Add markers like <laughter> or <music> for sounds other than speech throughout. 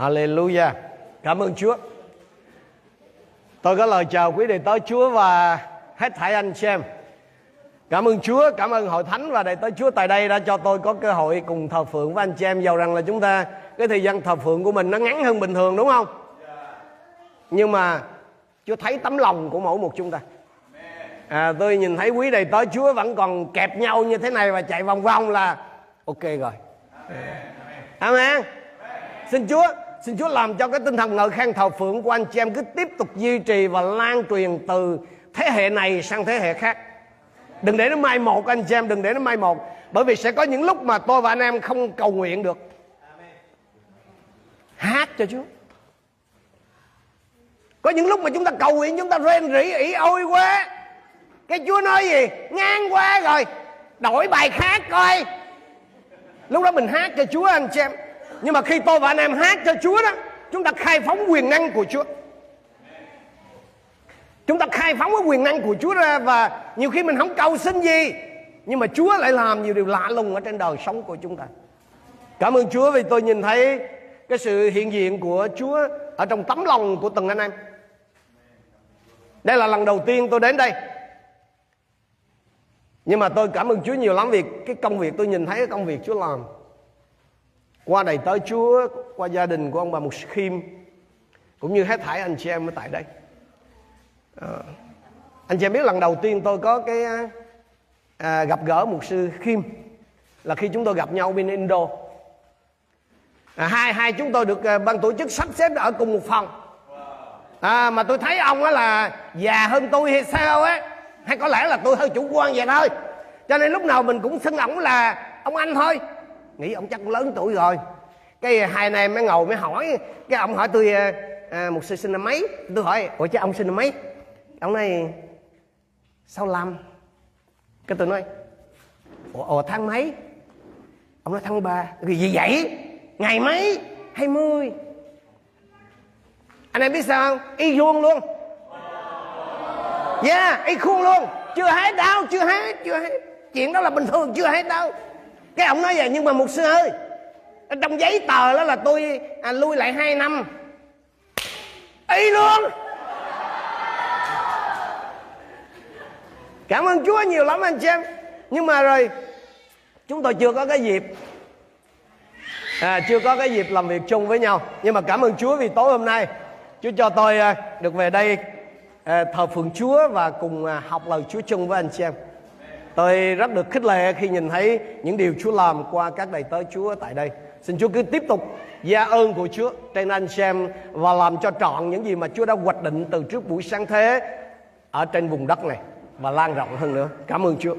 Hallelujah. Cảm ơn Chúa. Tôi có lời chào quý đệ tớ Chúa và hết thảy anh chị em. Cảm ơn Chúa, cảm ơn hội thánh và đệ tớ Chúa tại đây đã cho tôi có cơ hội cùng thờ phượng với anh chị em. Dầu rằng là chúng ta cái thời gian thờ phượng của mình nó ngắn hơn bình thường đúng không? Nhưng mà Chúa thấy tấm lòng của mỗi một chúng ta. À, tôi nhìn thấy quý đầy tớ Chúa vẫn còn kẹp nhau như thế này và chạy vòng vòng là ok rồi. Amen. Xin Chúa, xin Chúa làm cho cái tinh thần ngợi khen thờ phượng của anh chị em cứ tiếp tục duy trì và lan truyền từ thế hệ này sang thế hệ khác. Đừng để nó mai một anh chị em, đừng để nó mai một. Bởi vì sẽ có những lúc mà tôi và anh em không cầu nguyện được. Hát cho Chúa. Có những lúc mà chúng ta cầu nguyện chúng ta rên rỉ ỉ ôi quá. Cái Chúa nói gì? Ngang quá rồi. Đổi bài khác coi. Lúc đó mình hát cho Chúa anh chị em. Nhưng mà khi tôi và anh em hát cho Chúa đó, chúng ta khai phóng quyền năng của Chúa. Chúng ta khai phóng cái quyền năng của Chúa ra và nhiều khi mình không cầu xin gì, nhưng mà Chúa lại làm nhiều điều lạ lùng ở trên đời sống của chúng ta. Cảm ơn Chúa vì tôi nhìn thấy cái sự hiện diện của Chúa ở trong tấm lòng của từng anh em. Đây là lần đầu tiên tôi đến đây. Nhưng mà tôi cảm ơn Chúa nhiều lắm vì cái công việc tôi nhìn thấy cái công việc Chúa làm qua đầy tới Chúa, qua gia đình của ông bà Mục Khiêm, cũng như hết thảy anh chị em ở tại đây. À, anh chị em biết lần đầu tiên tôi có cái à, à gặp gỡ một sư Khiêm là khi chúng tôi gặp nhau bên Indo. À, hai hai chúng tôi được à, ban tổ chức sắp xếp ở cùng một phòng. À, mà tôi thấy ông á là già hơn tôi hay sao á hay có lẽ là tôi hơi chủ quan vậy thôi cho nên lúc nào mình cũng xưng ổng là ông anh thôi nghĩ ông chắc cũng lớn tuổi rồi. Cái hai anh em mới ngồi mới hỏi. Cái ông hỏi tôi à, à, một sư sinh năm mấy? Tôi hỏi ủa chứ ông sinh năm mấy? Ông nói sáu lăm. Cái tôi nói ủa, ủa tháng mấy? Ông nói tháng ba. Cái gì vậy? Ngày mấy? Hai mươi. Anh em biết sao không? Y vuông luôn. Yeah y khuôn luôn. Chưa hết đau, chưa hết chưa hết. Chuyện đó là bình thường chưa hết đâu cái ông nói vậy nhưng mà một sư ơi trong giấy tờ đó là tôi à, lui lại hai năm. Y luôn. Cảm ơn chúa nhiều lắm anh chị em. Nhưng mà rồi chúng tôi chưa có cái dịp à, chưa có cái dịp làm việc chung với nhau. Nhưng mà cảm ơn chúa vì tối hôm nay chúa cho tôi à, được về đây à, thờ phượng chúa và cùng à, học lời chúa chung với anh chị em. Tôi rất được khích lệ khi nhìn thấy những điều Chúa làm qua các đầy tớ Chúa tại đây. Xin Chúa cứ tiếp tục gia ơn của Chúa trên anh xem và làm cho trọn những gì mà Chúa đã hoạch định từ trước buổi sáng thế ở trên vùng đất này và lan rộng hơn nữa. Cảm ơn Chúa.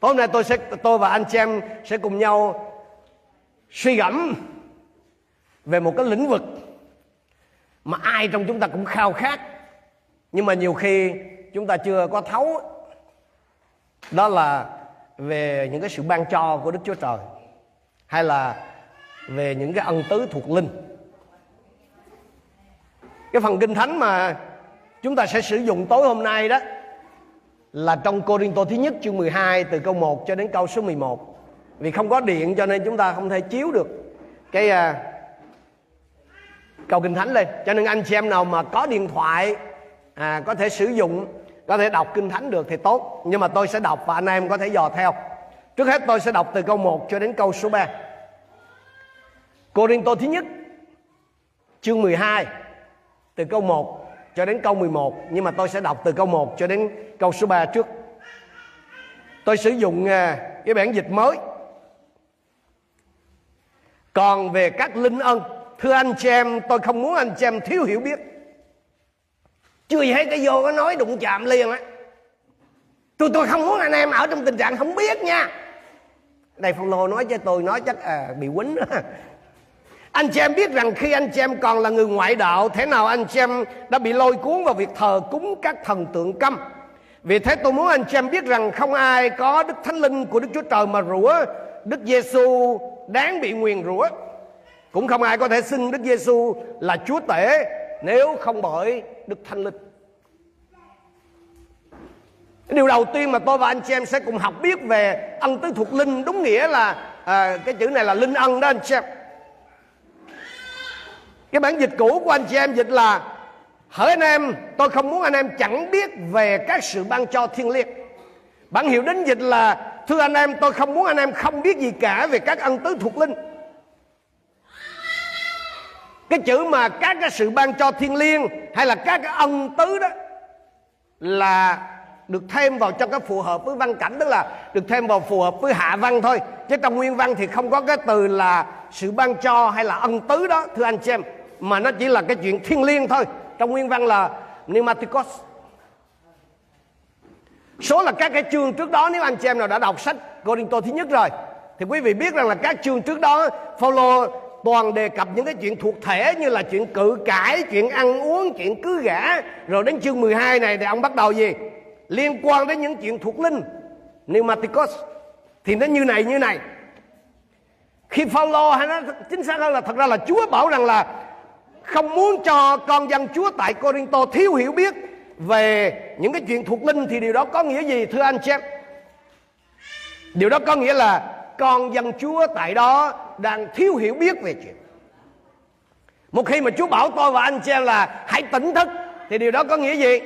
Tối nay tôi sẽ, tôi và anh chị em sẽ cùng nhau suy gẫm về một cái lĩnh vực mà ai trong chúng ta cũng khao khát, nhưng mà nhiều khi chúng ta chưa có thấu đó là về những cái sự ban cho của Đức Chúa Trời hay là về những cái ân tứ thuộc linh. Cái phần kinh thánh mà chúng ta sẽ sử dụng tối hôm nay đó là trong Cô Rinh Tô thứ nhất chương 12 từ câu 1 cho đến câu số 11 vì không có điện cho nên chúng ta không thể chiếu được cái à, câu kinh thánh lên. Cho nên anh chị em nào mà có điện thoại à, có thể sử dụng có thể đọc kinh thánh được thì tốt, nhưng mà tôi sẽ đọc và anh em có thể dò theo. Trước hết tôi sẽ đọc từ câu 1 cho đến câu số 3 Cô Rinh Tô thứ nhất, chương 12 từ câu 1 cho đến câu 11 nhưng mà tôi sẽ đọc từ câu 1 cho đến câu số 3 trước. Tôi sử dụng à, cái bản dịch mới. Còn về các linh ân, thưa anh chị em, tôi không muốn anh chị em thiếu hiểu biết chưa gì hết cái vô nó nói đụng chạm liền á. Tôi tôi không muốn anh em ở trong tình trạng không biết nha. Đây phong lô nói cho tôi nói chắc à, bị quýnh đó. Anh chị em biết rằng khi anh chị em còn là người ngoại đạo thế nào anh chị em đã bị lôi cuốn vào việc thờ cúng các thần tượng câm? Vì thế tôi muốn anh chị em biết rằng không ai có đức thánh linh của đức chúa trời mà rủa đức giêsu đáng bị nguyền rủa. Cũng không ai có thể xưng đức giêsu là chúa tể nếu không bởi Đức Thánh Linh. Điều đầu tiên mà tôi và anh chị em sẽ cùng học biết về ân tứ thuộc linh đúng nghĩa là à, cái chữ này là linh ân đó anh chị em. cái bản dịch cũ của anh chị em dịch là hỡi anh em tôi không muốn anh em chẳng biết về các sự ban cho thiên liêng bản hiệu đến dịch là thưa anh em tôi không muốn anh em không biết gì cả về các ân tứ thuộc linh cái chữ mà các cái sự ban cho thiên liêng hay là các cái ân tứ đó là được thêm vào cho cái phù hợp với văn cảnh, tức là được thêm vào phù hợp với hạ văn thôi. Chứ trong nguyên văn thì không có cái từ là sự ban cho hay là ân tứ đó, thưa anh chị em. Mà nó chỉ là cái chuyện thiên liêng thôi. Trong nguyên văn là pneumaticos. Số là các cái chương trước đó, nếu anh chị em nào đã đọc sách Corinto thứ nhất rồi, thì quý vị biết rằng là các chương trước đó, Phaolô toàn đề cập những cái chuyện thuộc thể như là chuyện cự cãi, chuyện ăn uống, chuyện cứ gã. Rồi đến chương 12 này thì ông bắt đầu gì? Liên quan đến những chuyện thuộc linh, Pneumaticos. Thì nó như này như này. Khi Phaolô hay nó chính xác hơn là thật ra là Chúa bảo rằng là không muốn cho con dân Chúa tại Corinto thiếu hiểu biết về những cái chuyện thuộc linh thì điều đó có nghĩa gì thưa anh chị em? Điều đó có nghĩa là con dân Chúa tại đó đang thiếu hiểu biết về chuyện. Một khi mà Chúa bảo tôi và anh chị em là hãy tỉnh thức, thì điều đó có nghĩa gì?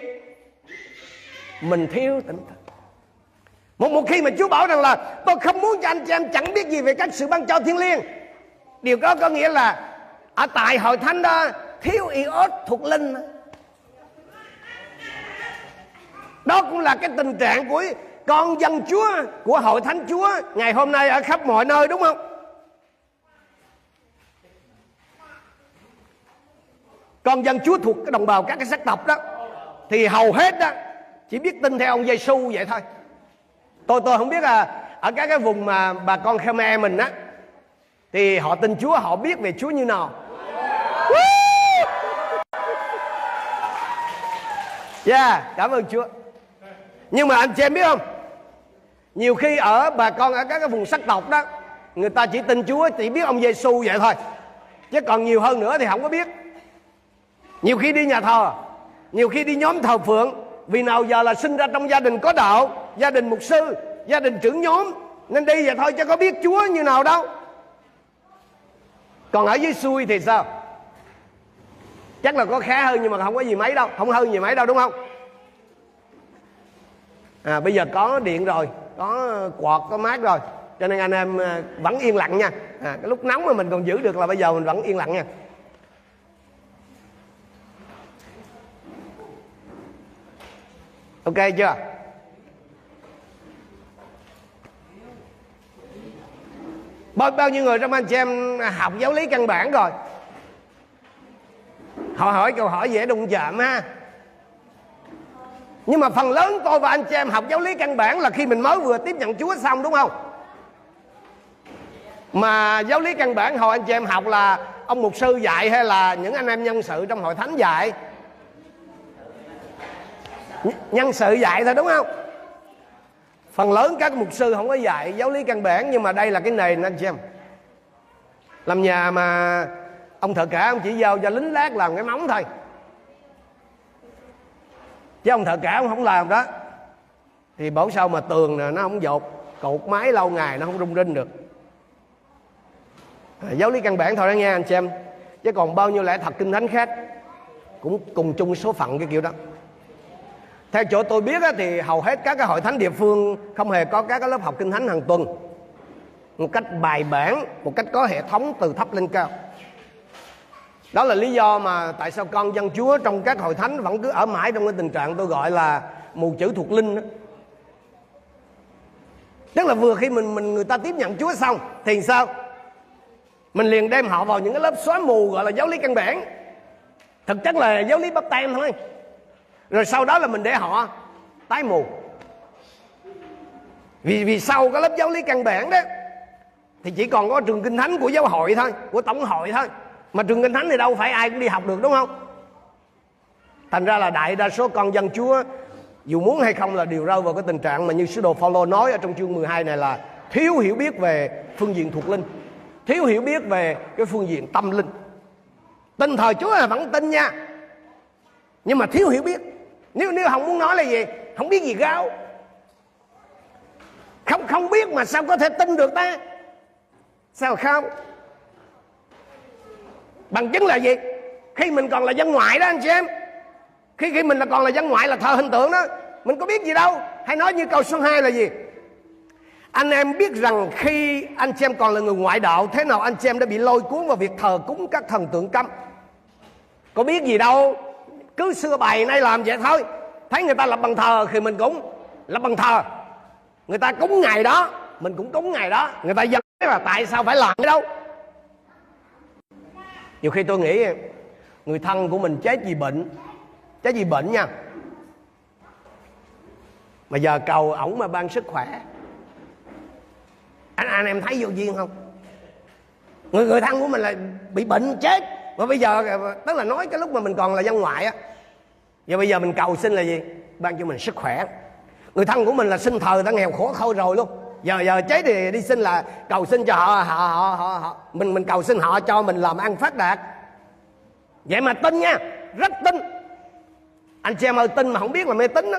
Mình thiếu tỉnh thức. Một một khi mà Chúa bảo rằng là tôi không muốn cho anh chị em chẳng biết gì về các sự ban cho thiên liêng, điều đó có nghĩa là ở tại hội thánh đó thiếu iốt thuộc linh đó cũng là cái tình trạng của con dân Chúa, của hội thánh Chúa ngày hôm nay ở khắp mọi nơi, đúng không? Con dân Chúa thuộc cái đồng bào các cái sắc tộc đó thì hầu hết đó chỉ biết tin theo ông Giêsu vậy thôi. Tôi tôi không biết là ở các cái vùng mà bà con Khmer mình á thì họ tin Chúa họ biết về Chúa như nào. Yeah, cảm ơn Chúa. Nhưng mà anh chị em biết không? nhiều khi ở bà con ở các cái vùng sắc tộc đó người ta chỉ tin Chúa chỉ biết ông Giêsu vậy thôi chứ còn nhiều hơn nữa thì không có biết nhiều khi đi nhà thờ nhiều khi đi nhóm thờ phượng vì nào giờ là sinh ra trong gia đình có đạo gia đình mục sư gia đình trưởng nhóm nên đi vậy thôi chứ có biết Chúa như nào đâu. Còn ở dưới xuôi thì sao? Chắc là có khá hơn nhưng mà không có gì mấy đâu không hơn gì mấy đâu đúng không? À bây giờ có điện rồi có quạt có mát rồi cho nên anh em à, vẫn yên lặng nha. À, cái lúc nóng mà mình còn giữ được là bây giờ mình vẫn yên lặng nha. Ok chưa? Bao bao nhiêu người trong anh chị em học giáo lý căn bản rồi? Họ hỏi câu hỏi dễ đụng chạm ha. Nhưng mà phần lớn tôi và anh chị em học giáo lý căn bản là khi mình mới vừa tiếp nhận Chúa xong, đúng không? Mà giáo lý căn bản hồi anh chị em học là ông mục sư dạy hay là những anh em nhân sự trong hội thánh dạy? Nhân sự dạy thôi đúng không? Phần lớn các mục sư không có dạy giáo lý căn bản nhưng mà đây là cái nền anh chị em. Làm nhà mà ông thợ cả ông chỉ giao cho lính lát làm cái móng thôi. Chứ ông thợ cả ông không làm đó. Thì bảo sao mà tường nè nó không dột cột máy lâu ngày nó không rung rinh được. À, giáo lý căn bản thôi đó nha anh xem chứ còn bao nhiêu lẽ thật kinh thánh khác cũng cùng chung số phận cái kiểu đó theo chỗ tôi biết á, thì hầu hết các cái hội thánh địa phương không hề có các cái lớp học kinh thánh hàng tuần. Một cách bài bản một cách có hệ thống từ thấp lên cao. Đó là lý do mà tại sao con dân chúa trong các hội thánh vẫn cứ ở mãi trong cái tình trạng tôi gọi là mù chữ thuộc linh đó. tức là vừa khi mình mình người ta tiếp nhận chúa xong thì sao? Mình liền đem họ vào những cái lớp xóa mù gọi là giáo lý căn bản. Thực chất là giáo lý bắp tem thôi rồi sau đó là mình để họ tái mù. Vì vì sau cái lớp giáo lý căn bản đó, thì chỉ còn có trường kinh thánh của giáo hội thôi, của tổng hội thôi. Mà trường kinh thánh thì đâu phải ai cũng đi học được, đúng không? Thành ra là đại đa số con dân chúa, dù muốn hay không là đều rơi vào cái tình trạng mà như sứ đồ Phaolô nói ở trong chương 12 này là thiếu hiểu biết về phương diện thuộc linh, thiếu hiểu biết về cái phương diện tâm linh. Tin thời Chúa là vẫn tin nha, nhưng mà thiếu hiểu biết nếu nếu không muốn nói là gì, không biết gì gáo. Không không biết mà sao có thể tin được ta? Sao không? Bằng chứng là gì? Khi mình còn là dân ngoại đó, anh chị em. Khi khi mình là còn là dân ngoại là thờ hình tượng đó. Mình có biết gì đâu. Hay nói như câu số 2 là gì? Anh em biết rằng khi anh chị em còn là người ngoại đạo, thế nào anh chị em đã bị lôi cuốn vào việc thờ cúng các thần tượng cấm? Có biết gì đâu cứ xưa bày nay làm vậy thôi. Thấy người ta lập bằng thờ thì mình cũng lập bằng thờ. Người ta cúng ngày đó, mình cũng cúng ngày đó. Người ta dân là tại sao phải làm cái đâu nhiều khi tôi nghĩ người thân của mình chết vì bệnh, chết vì bệnh nha. Mà giờ cầu ổng mà ban sức khỏe. Anh anh em thấy vô duyên không? Người người thân của mình là bị bệnh chết. Mà bây giờ, tức là nói cái lúc mà mình còn là dân ngoại á và bây giờ mình cầu xin là gì? Ban cho mình sức khỏe. Người thân của mình là sinh thờ đã nghèo khổ khâu rồi luôn. Giờ giờ chết thì đi xin là cầu xin cho họ họ họ, họ, họ. mình mình cầu xin họ cho mình làm ăn phát đạt. Vậy mà tin nha rất tin. Anh chị em ơi tin mà không biết là mê tín đó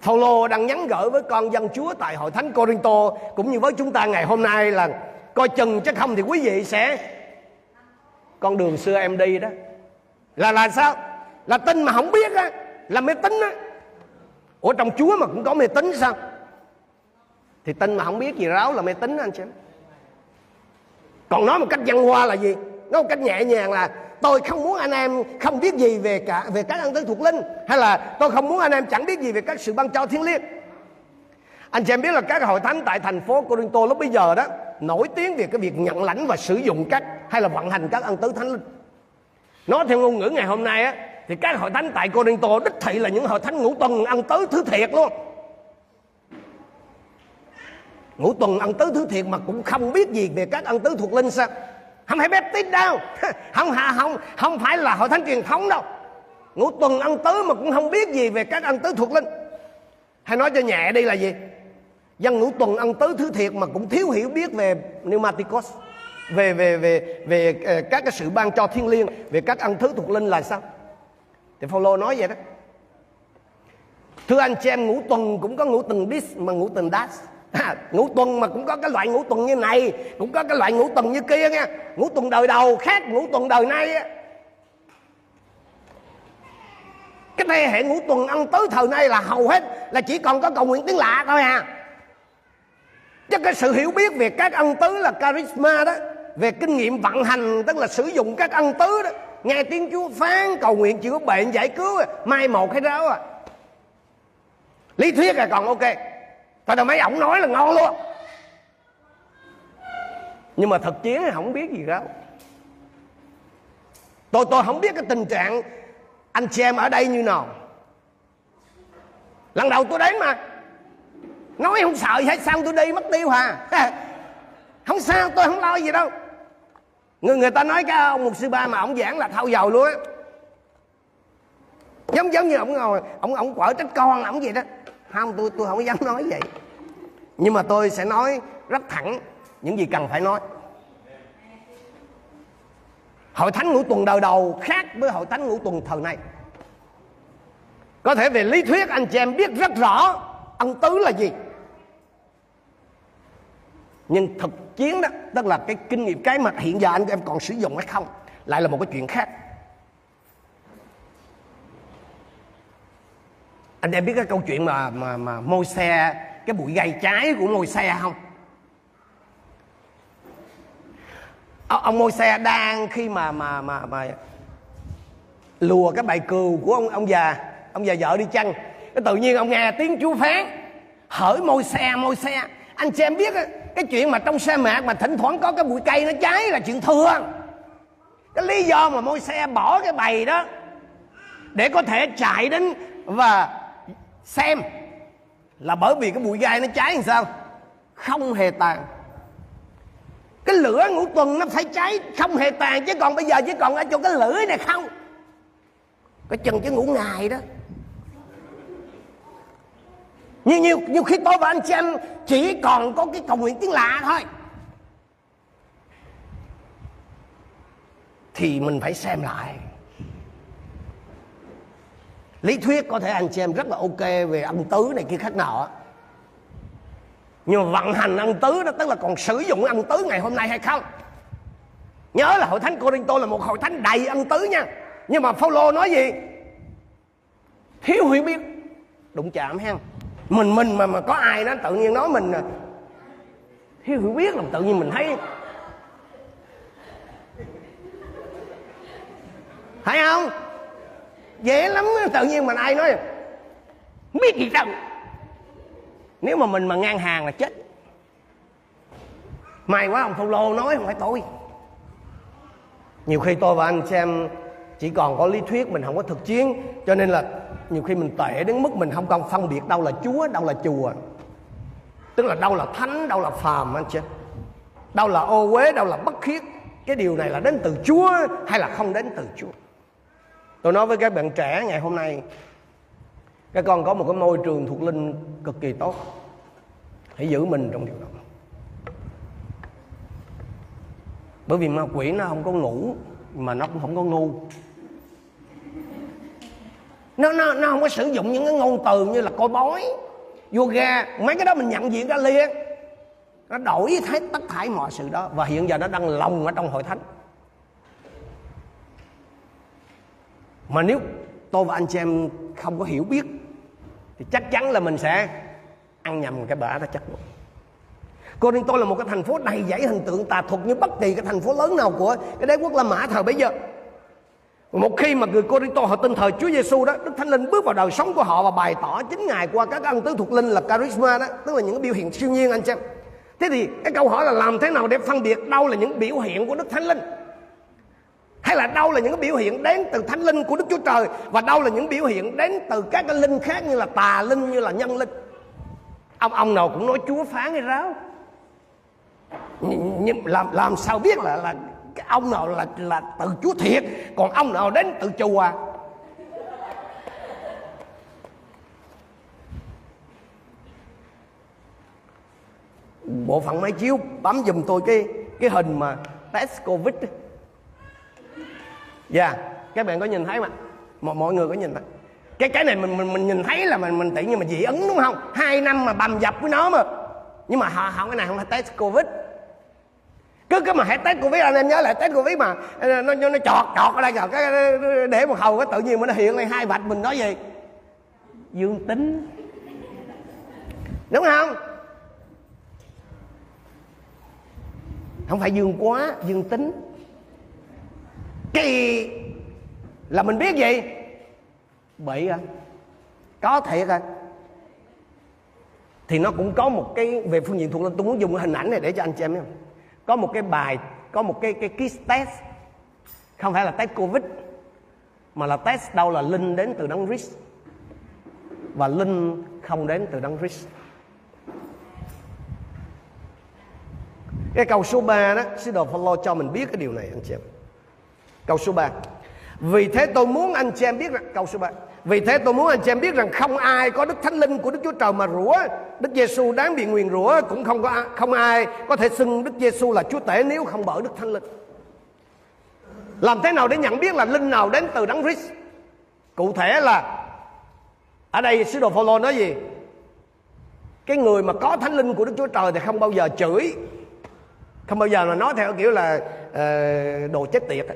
Phaolô đang nhắn gửi với con dân Chúa tại hội thánh Corinto cũng như với chúng ta ngày hôm nay là coi chừng chứ không thì quý vị sẽ con đường xưa em đi đó. Là là sao? Là tin mà không biết á. Là mê tín á. Ủa, trong Chúa mà cũng có mê tín sao? Thì tin mà không biết gì ráo là mê tín anh chị còn nói một cách văn hoa là gì? Nói một cách nhẹ nhàng là, tôi không muốn anh em không biết gì về cả, về các ân tứ thuộc linh. Hay là, tôi không muốn anh em chẳng biết gì về các sự ban cho thiên liêng. Anh chị em biết là các hội thánh tại thành phố Corinto lúc bây giờ đó, nổi tiếng về cái việc nhận lãnh và sử dụng các hay là vận hành các ân tứ thánh linh. Nói theo ngôn ngữ ngày hôm nay á, thì các hội thánh tại Corinto đích thị là những hội thánh ngũ tuần ăn tứ thứ thiệt luôn. Ngũ tuần ăn tứ thứ thiệt mà cũng không biết gì về các ân tứ thuộc linh sao? Không phải baptist đâu. <laughs> Không không không phải là hội thánh truyền thống đâu. Ngũ tuần ăn tứ mà cũng không biết gì về các ăn tứ thuộc linh. Hay nói cho nhẹ đi là gì? Dân ngũ tuần ăn tứ thứ thiệt mà cũng thiếu hiểu biết về pneumaticos về về về về ờ, các cái sự ban cho thiên liêng, về các ăn thứ thuộc linh là sao? Thì Phaolô nói vậy đó. Thưa anh chị em, ngũ tuần cũng có ngũ tuần dis mà ngũ tuần das ngũ tuần mà cũng có cái loại ngũ tuần như này, cũng có cái loại ngũ tuần như kia nha. Ngũ tuần đời đầu khác ngũ tuần đời nay á. Cái thế hệ ngũ tuần ăn tới thời nay là hầu hết, là chỉ còn có cầu nguyện tiếng lạ thôi à. Chứ cái sự hiểu biết về các ân tứ là charisma đó về kinh nghiệm vận hành, tức là sử dụng các ân tứ đó, nghe tiếng chúa phán, cầu nguyện chữa bệnh, giải cứu, mai một hay đó à. Lý thuyết là còn ok. Tại đâu mấy ổng nói là ngon luôn. Nhưng mà thực chiến thì không biết gì đâu. Tôi tôi không biết cái tình trạng Anh chị em ở đây như nào. Lần đầu tôi đến mà, Nói không sợ gì hết, Xong tôi đi mất tiêu hà <laughs> Không sao, tôi không lo gì đâu. Người người ta nói cái ông một sư ba mà ông giảng là thâu dầu luôn á. Giống giống như ông ngồi Ông ông quở trách con ông gì đó. Không, tôi tôi không dám nói vậy. Nhưng mà tôi sẽ nói rất thẳng những gì cần phải nói. Hội thánh ngũ tuần đời đầu khác với hội thánh ngũ tuần thời này có thể về lý thuyết anh chị em biết rất rõ ân tứ là gì. Nhưng thực chiến đó, tức là cái kinh nghiệm, cái mà hiện giờ anh em còn sử dụng hay không, lại là một cái chuyện khác. Anh em biết cái câu chuyện mà mà mà môi xe, cái bụi gây trái của môi xe không? Ông môi xe đang khi mà mà mà mà lùa cái bài cừu của ông ông già ông già vợ đi chăng, cái tự nhiên ông nghe tiếng chú phán, hỡi môi xe môi xe anh chị em biết cái chuyện mà trong xe mạc mà thỉnh thoảng có cái bụi cây nó cháy là chuyện thường. Cái lý do mà môi xe bỏ cái bầy đó, để có thể chạy đến và xem là bởi vì cái bụi gai nó cháy làm sao? Không hề tàn. Cái lửa ngũ tuần nó phải cháy, không hề tàn, chứ còn bây giờ chỉ còn ở chỗ cái lưỡi này không. Cái chừng chứ ngủ ngày đó nhiều nhiều nhiều khi tôi và anh chị em chỉ còn có cái cầu nguyện tiếng lạ thôi. Thì mình phải xem lại. Lý thuyết có thể anh chị em rất là ok về ân tứ này kia khác nọ nhưng mà vận hành ân tứ đó, tức là còn sử dụng ân tứ ngày hôm nay hay không? Nhớ là hội thánh Corinto là một hội thánh đầy ân tứ nha. Nhưng mà Phaolô nói gì? Thiếu hiểu biết. Đụng chạm hen mình mình mà mà có ai đó tự nhiên nói mình à, thiếu hiểu biết là tự nhiên mình thấy. Thấy không? Dễ lắm, tự nhiên mình ai nói, biết gì đâu. Nếu mà mình mà ngang hàng là chết. May quá ông thâu lô nói, không phải tôi. Nhiều khi tôi và anh xem chỉ còn có lý thuyết, mình không có thực chiến, cho nên là nhiều khi mình tệ đến mức mình không còn phân biệt đâu là chúa, đâu là chùa. Tức là đâu là thánh, đâu là phàm anh chị. Đâu là ô uế, đâu là bất khiết. Cái điều này là đến từ chúa hay là không đến từ chúa? Tôi nói với các bạn trẻ ngày hôm nay, các con có một cái môi trường thuộc linh cực kỳ tốt. Hãy giữ mình trong điều đó. Bởi vì ma quỷ nó không có ngủ, mà nó cũng không có ngu nó nó nó không có sử dụng những cái ngôn từ như là coi bói, yoga, mấy cái đó mình nhận diện ra liền. Nó đổi hết tất thải mọi sự đó. Và hiện giờ nó đang lồng ở trong hội thánh. Mà nếu tôi và anh chị em không có hiểu biết, thì chắc chắn là mình sẽ ăn nhầm cái bả đó chắc luôn. Cô Riêng tôi là một cái thành phố đầy dãy hình tượng tà thuật như bất kỳ cái thành phố lớn nào của cái đế quốc La Mã thời bấy giờ. Một khi mà người Corinto họ tin thờ Chúa Giêsu đó, Đức Thánh Linh bước vào đời sống của họ và bày tỏ chính ngài qua các ân tứ thuộc linh là charisma đó, tức là những biểu hiện siêu nhiên anh xem. Thế thì cái câu hỏi là làm thế nào để phân biệt đâu là những biểu hiện của Đức Thánh Linh? Hay là đâu là những biểu hiện đến từ Thánh Linh của Đức Chúa Trời và đâu là những biểu hiện đến từ các cái linh khác như là tà linh như là nhân linh? Ông ông nào cũng nói Chúa phán hay ráo nhưng làm làm sao biết là là cái ông nào là là từ chúa thiệt còn ông nào đến từ chùa? Bộ phận máy chiếu bấm giùm tôi cái cái hình mà test covid dạ yeah, các bạn có nhìn thấy mà mọi, mọi người có nhìn thấy cái cái này mình mình mình nhìn thấy là mình mình tự nhiên mà dị ứng đúng không? Hai năm mà bầm dập với nó mà. Nhưng mà họ họ cái này không phải test covid cứ cái mà hãy test covid anh em nhớ lại test covid mà. Nó nó, nó chọt chọt ở đây rồi cái để một hầu cái tự nhiên mà nó hiện lên hai vạch mình nói gì? Dương tính. Đúng không? Không phải dương quá dương tính. Kỳ là mình biết gì? Bị à. Có thiệt à. Thì nó cũng có một cái về phương diện thuộc linh tôi muốn dùng cái hình ảnh này để cho anh chị em không có một cái bài, có một cái cái kit test. Không phải là test covid, mà là test đâu là linh đến từ đấng Christ. Và linh không đến từ đấng Christ. Cái câu số 3 đó, sứ đồ Phaolô cho mình biết cái điều này, anh chị em. Câu số 3 vì thế tôi muốn anh chị em biết rằng câu số 3 vì thế tôi muốn anh chị em biết rằng không ai có đức thánh linh của Đức Chúa Trời mà rủa Đức Giêsu đáng bị nguyền rủa cũng không có không ai có thể xưng Đức Giêsu là Chúa tể nếu không bởi Đức Thánh Linh. Làm thế nào để nhận biết là linh nào đến từ Đấng Christ? Cụ thể là ở đây sứ đồ Phaolô nói gì? Cái người mà có thánh linh của Đức Chúa Trời thì không bao giờ chửi, không bao giờ là nói theo kiểu là uh, đồ chết tiệt.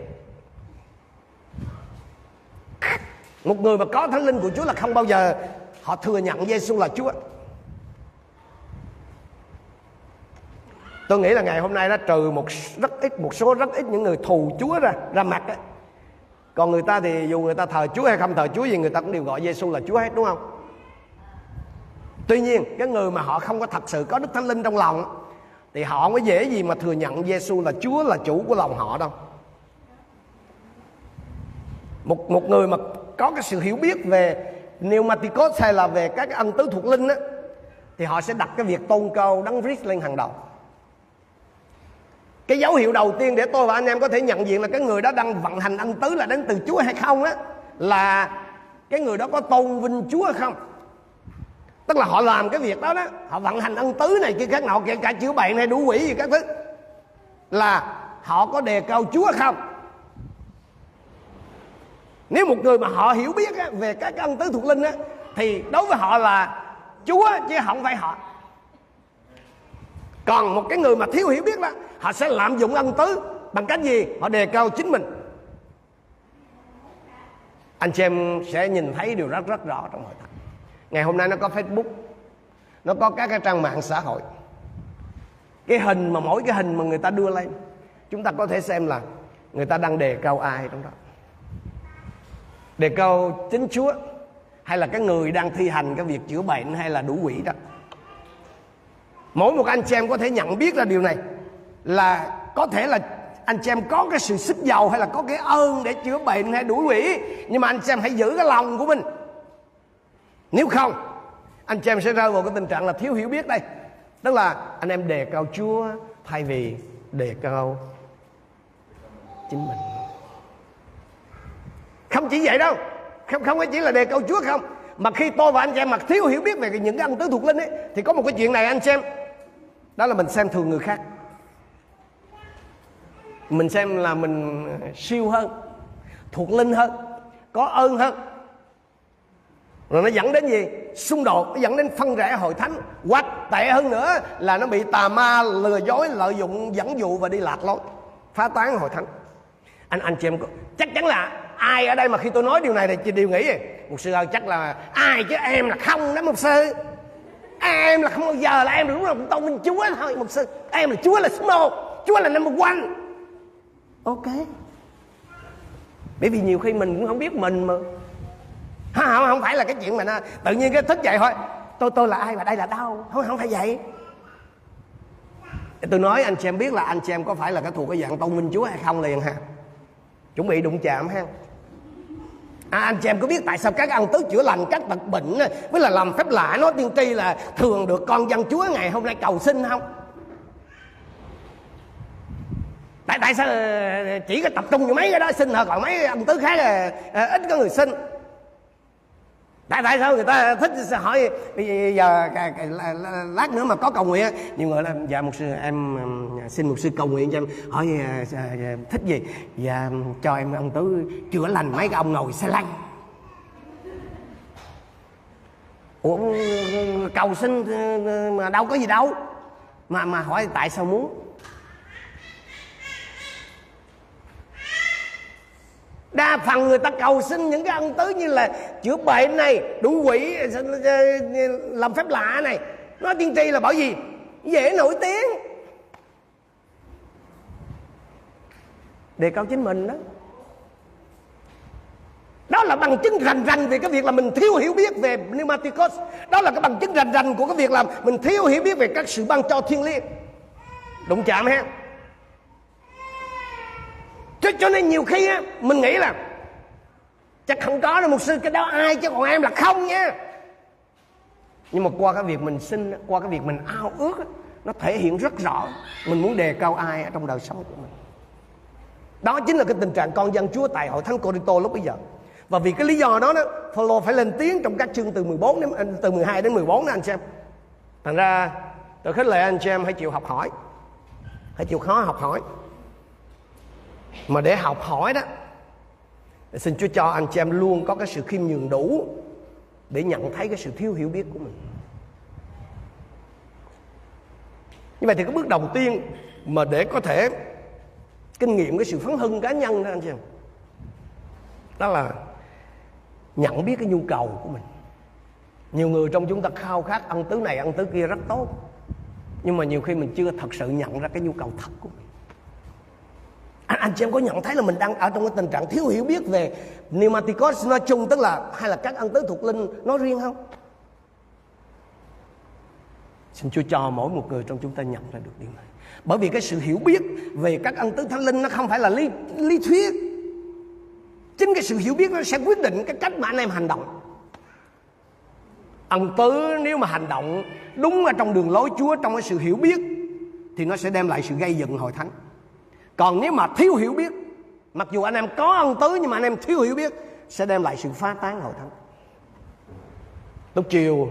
Một người mà có thánh linh của Chúa là không bao giờ họ thừa nhận Giêsu là Chúa. tôi nghĩ là ngày hôm nay đã trừ một rất ít, một số rất ít những người thù Chúa ra ra mặt ấy. còn người ta thì dù người ta thờ Chúa hay không thờ Chúa gì, người ta cũng đều gọi Giêsu là Chúa hết, đúng không tuy nhiên, cái người mà họ không có thật sự có Đức Thánh Linh trong lòng thì họ không có dễ gì mà thừa nhận Giêsu là Chúa, là chủ của lòng họ đâu một một người mà có cái sự hiểu biết về pneumaticos hay là về các cái ân tứ thuộc linh á, thì họ sẽ đặt cái việc tôn cao đấng Christ lên hàng đầu. Cái dấu hiệu đầu tiên để tôi và anh em có thể nhận diện là cái người đó đang vận hành ân tứ là đến từ Chúa hay không á, là cái người đó có tôn vinh Chúa hay không. Tức là họ làm cái việc đó đó, họ vận hành ân tứ này kia khác nọ kể cả chữa bệnh hay đủ quỷ gì các thứ, là họ có đề cao Chúa hay không nếu một người mà họ hiểu biết á, về các ân tứ thuộc linh á thì đối với họ là Chúa chứ không phải họ. Còn một cái người mà thiếu hiểu biết đó họ sẽ lạm dụng ân tứ bằng cách gì? Họ đề cao chính mình. Anh chị em sẽ nhìn thấy điều rất rất rõ trong hội thánh. Ngày hôm nay nó có facebook nó có các cái trang mạng xã hội. Cái hình mà mỗi cái hình mà người ta đưa lên chúng ta có thể xem là người ta đang đề cao ai trong đó đề câu chính chúa, hay là cái người đang thi hành cái việc chữa bệnh, hay là đủ quỷ đó. Mỗi một anh chị em có thể nhận biết ra điều này, là có thể là anh chị em có cái sự sức giàu hay là có cái ơn để chữa bệnh, hay đuổi quỷ. Nhưng mà anh chị em hãy giữ cái lòng của mình. Nếu không, anh chị em sẽ rơi vào cái tình trạng là thiếu hiểu biết đây. Tức là anh em đề cao chúa thay vì đề cao chính mình không chỉ vậy đâu. Không không chỉ là đề câu chúa không. Mà khi tôi và anh chị em mà thiếu hiểu biết về những cái ân tứ thuộc linh ấy, thì có một cái chuyện này anh xem đó là mình xem thường người khác. Mình xem là mình siêu hơn, thuộc linh hơn, có ơn hơn. Rồi nó dẫn đến gì? Xung đột, nó dẫn đến phân rẽ hội thánh hoặc tệ hơn nữa là nó bị tà ma, lừa dối, lợi dụng, dẫn dụ và đi lạc lối, phá tán hội thánh. Anh anh chị em chắc chắn là ai ở đây mà khi tôi nói điều này thì chị đều nghĩ vậy. Một sư ơi chắc là ai chứ? Em là không đó một sư. Em là không bao giờ là em là lúc nào cũng tôn minh chúa thôi một sư. Em là chúa là số một chúa là number one. Ok. Bởi vì nhiều khi mình cũng không biết mình mà. Không, không phải là cái chuyện mà nó tự nhiên cái thức dậy thôi. Tôi tôi là ai và đây là đâu? Không không phải vậy. Tôi nói anh chị em biết là anh chị em có phải là cái thuộc cái dạng tôn minh chúa hay không liền ha. Chuẩn bị đụng chạm ha. À, anh chị em có biết tại sao các ăn tứ chữa lành các tật bệnh với là làm phép lạ nói tiên tri là thường được con dân chúa ngày hôm nay cầu xin không? Tại tại sao ờ, chỉ có tập trung vào mấy cái đó xin thôi còn mấy ăn tứ khác là ờ, ít có người xin tại tại sao người ta thích hỏi, bây giờ lát nữa mà có cầu nguyện nhiều người là dạ một sư, em xin một sư cầu nguyện cho em. Hỏi à, à, à, thích gì? Dạ cho em ông tứ chữa lành mấy cái ông ngồi xe lăn. Ủa ừ, ừ, ừ, cầu xin mà đâu có gì đâu. Mà mà hỏi tại sao muốn? Đa phần người ta cầu xin những cái ân tứ như là chữa bệnh này, đủ quỷ, làm phép lạ này. Nói tiên tri là bảo gì? Dễ nổi tiếng. Đề cao chính mình đó. Đó là bằng chứng rành rành về cái việc là mình thiếu hiểu biết về pneumaticos đó là cái bằng chứng rành rành của cái việc là mình thiếu hiểu biết về các sự ban cho thiên liêng. Đụng chạm ha cho, cho nên nhiều khi á mình nghĩ là chắc không có đâu một sư cái đó ai chứ còn em là không nha. Nhưng mà qua cái việc mình xin qua cái việc mình ao ước nó thể hiện rất rõ mình muốn đề cao ai ở trong đời sống của mình. Đó chính là cái tình trạng con dân Chúa tại hội thánh Corinto lúc bây giờ. Và vì cái lý do đó đó Phaolô phải lên tiếng trong các chương từ 14 đến à, từ 12 đến 14 đó anh xem. Thành ra tôi khích lệ anh chị em hãy chịu học hỏi hãy chịu khó học hỏi mà để học hỏi đó xin Chúa cho anh chị em luôn có cái sự khiêm nhường đủ để nhận thấy cái sự thiếu hiểu biết của mình. Như vậy thì cái bước đầu tiên mà để có thể kinh nghiệm cái sự phấn hưng cá nhân đó, anh chị em, đó là nhận biết cái nhu cầu của mình. Nhiều người trong chúng ta khao khát ăn tứ này, ăn tứ kia rất tốt, nhưng mà nhiều khi mình chưa thật sự nhận ra cái nhu cầu thật của mình anh, anh chị em có nhận thấy là mình đang ở trong cái tình trạng thiếu hiểu biết về pneumaticos nói chung tức là hay là các ân tứ thuộc linh nói riêng không? Xin Chúa cho mỗi một người trong chúng ta nhận ra được điều này. Bởi vì cái sự hiểu biết về các ân tứ thánh linh nó không phải là lý lý thuyết. Chính cái sự hiểu biết nó sẽ quyết định cái cách mà anh em hành động. Ân tứ nếu mà hành động đúng ở trong đường lối Chúa trong cái sự hiểu biết thì nó sẽ đem lại sự gây dựng hội thánh còn nếu mà thiếu hiểu biết mặc dù anh em có ân tứ nhưng mà anh em thiếu hiểu biết sẽ đem lại sự phá tán hội thánh lúc chiều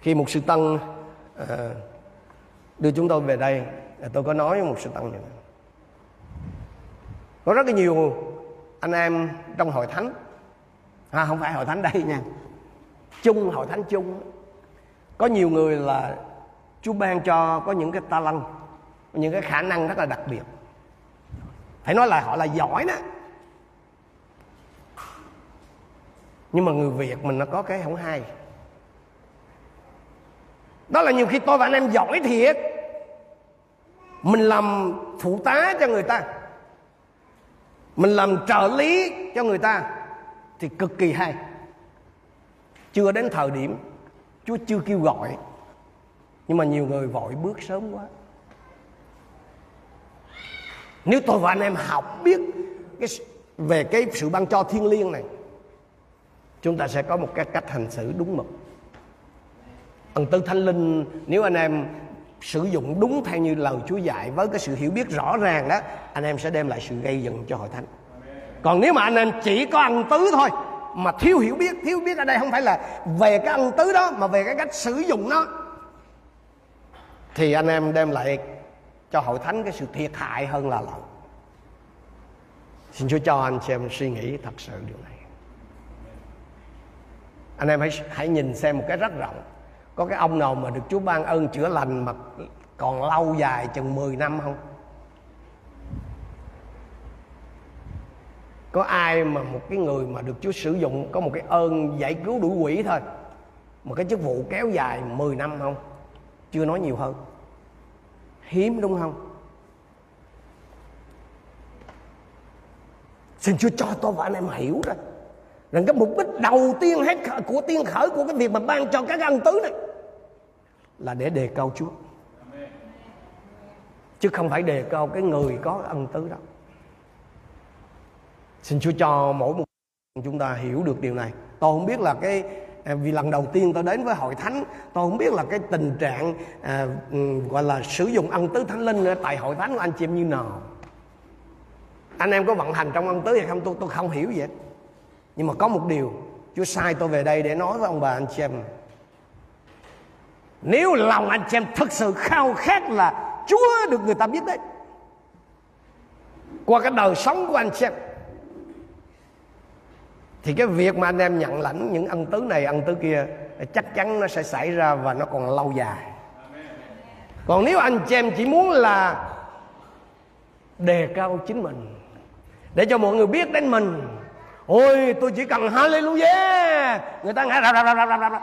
khi một sư tăng uh, đưa chúng tôi về đây ờ, tôi có nói với một sư tăng này có rất là nhiều anh em trong hội thánh à, không phải hội thánh đây nha chung hội thánh chung. Có nhiều người là Chúa ban cho có những cái ta lăng những cái khả năng rất là đặc biệt. Phải nói là họ là giỏi đó. Nhưng mà người việt mình nó có cái không hay. Đó là nhiều khi tôi và anh em giỏi thiệt. Mình làm phụ tá cho người ta. Mình làm trợ lý cho người ta thì cực kỳ hay. Chưa đến thời điểm chúa chưa kêu gọi. Nhưng mà nhiều người vội bước sớm quá nếu tôi và anh em học biết cái về cái sự ban cho thiên liêng này, chúng ta sẽ có một cái cách hành xử đúng mực. Ân tư thánh linh, nếu anh em sử dụng đúng theo như lời Chúa dạy với cái sự hiểu biết rõ ràng đó, anh em sẽ đem lại sự gây dựng cho hội thánh. Còn nếu mà anh em chỉ có ân tứ thôi, mà thiếu hiểu biết, thiếu biết ở đây không phải là về cái ân tứ đó, mà về cái cách sử dụng nó, thì anh em đem lại cho hội thánh cái sự thiệt hại hơn là lợi xin Chúa cho anh xem suy nghĩ thật sự điều này. Anh em hãy hãy nhìn xem một cái rất rộng. Có cái ông nào mà được Chúa ban ơn chữa lành mà còn lâu dài, chừng 10 năm không? Có ai mà một cái người mà được Chúa sử dụng, có một cái ơn giải cứu đuổi quỷ thôi một cái chức vụ kéo dài 10 năm không? Chưa nói nhiều hơn hiếm đúng không? Xin Chúa cho tôi và anh em hiểu ra rằng cái mục đích đầu tiên hết của tiên khởi của cái việc mà ban cho các ân tứ này là để đề cao Chúa. Chứ không phải đề cao cái người có ân tứ đó xin Chúa cho mỗi một chúng ta hiểu được điều này. Tôi không biết là cái À, vì lần đầu tiên tôi đến với hội thánh tôi không biết là cái tình trạng à, ừ, gọi là sử dụng ân tứ thánh linh tại hội thánh của anh chị em như nào. Anh em có vận hành trong ân tứ hay không? Tôi tôi không hiểu vậy nhưng mà có một điều Chúa sai tôi về đây để nói với ông bà anh chị em. Nếu lòng anh chị em thực sự khao khát là Chúa được người ta biết đấy qua cái đời sống của anh chị em thì cái việc mà anh em nhận lãnh những ân tứ này, ân tứ kia, chắc chắn nó sẽ xảy ra và nó còn lâu dài. Còn nếu anh chị em chỉ muốn là đề cao chính mình, để cho mọi người biết đến mình, ôi, tôi chỉ cần hallelujah, người ta nghe rạp rạp rạp rạp rạp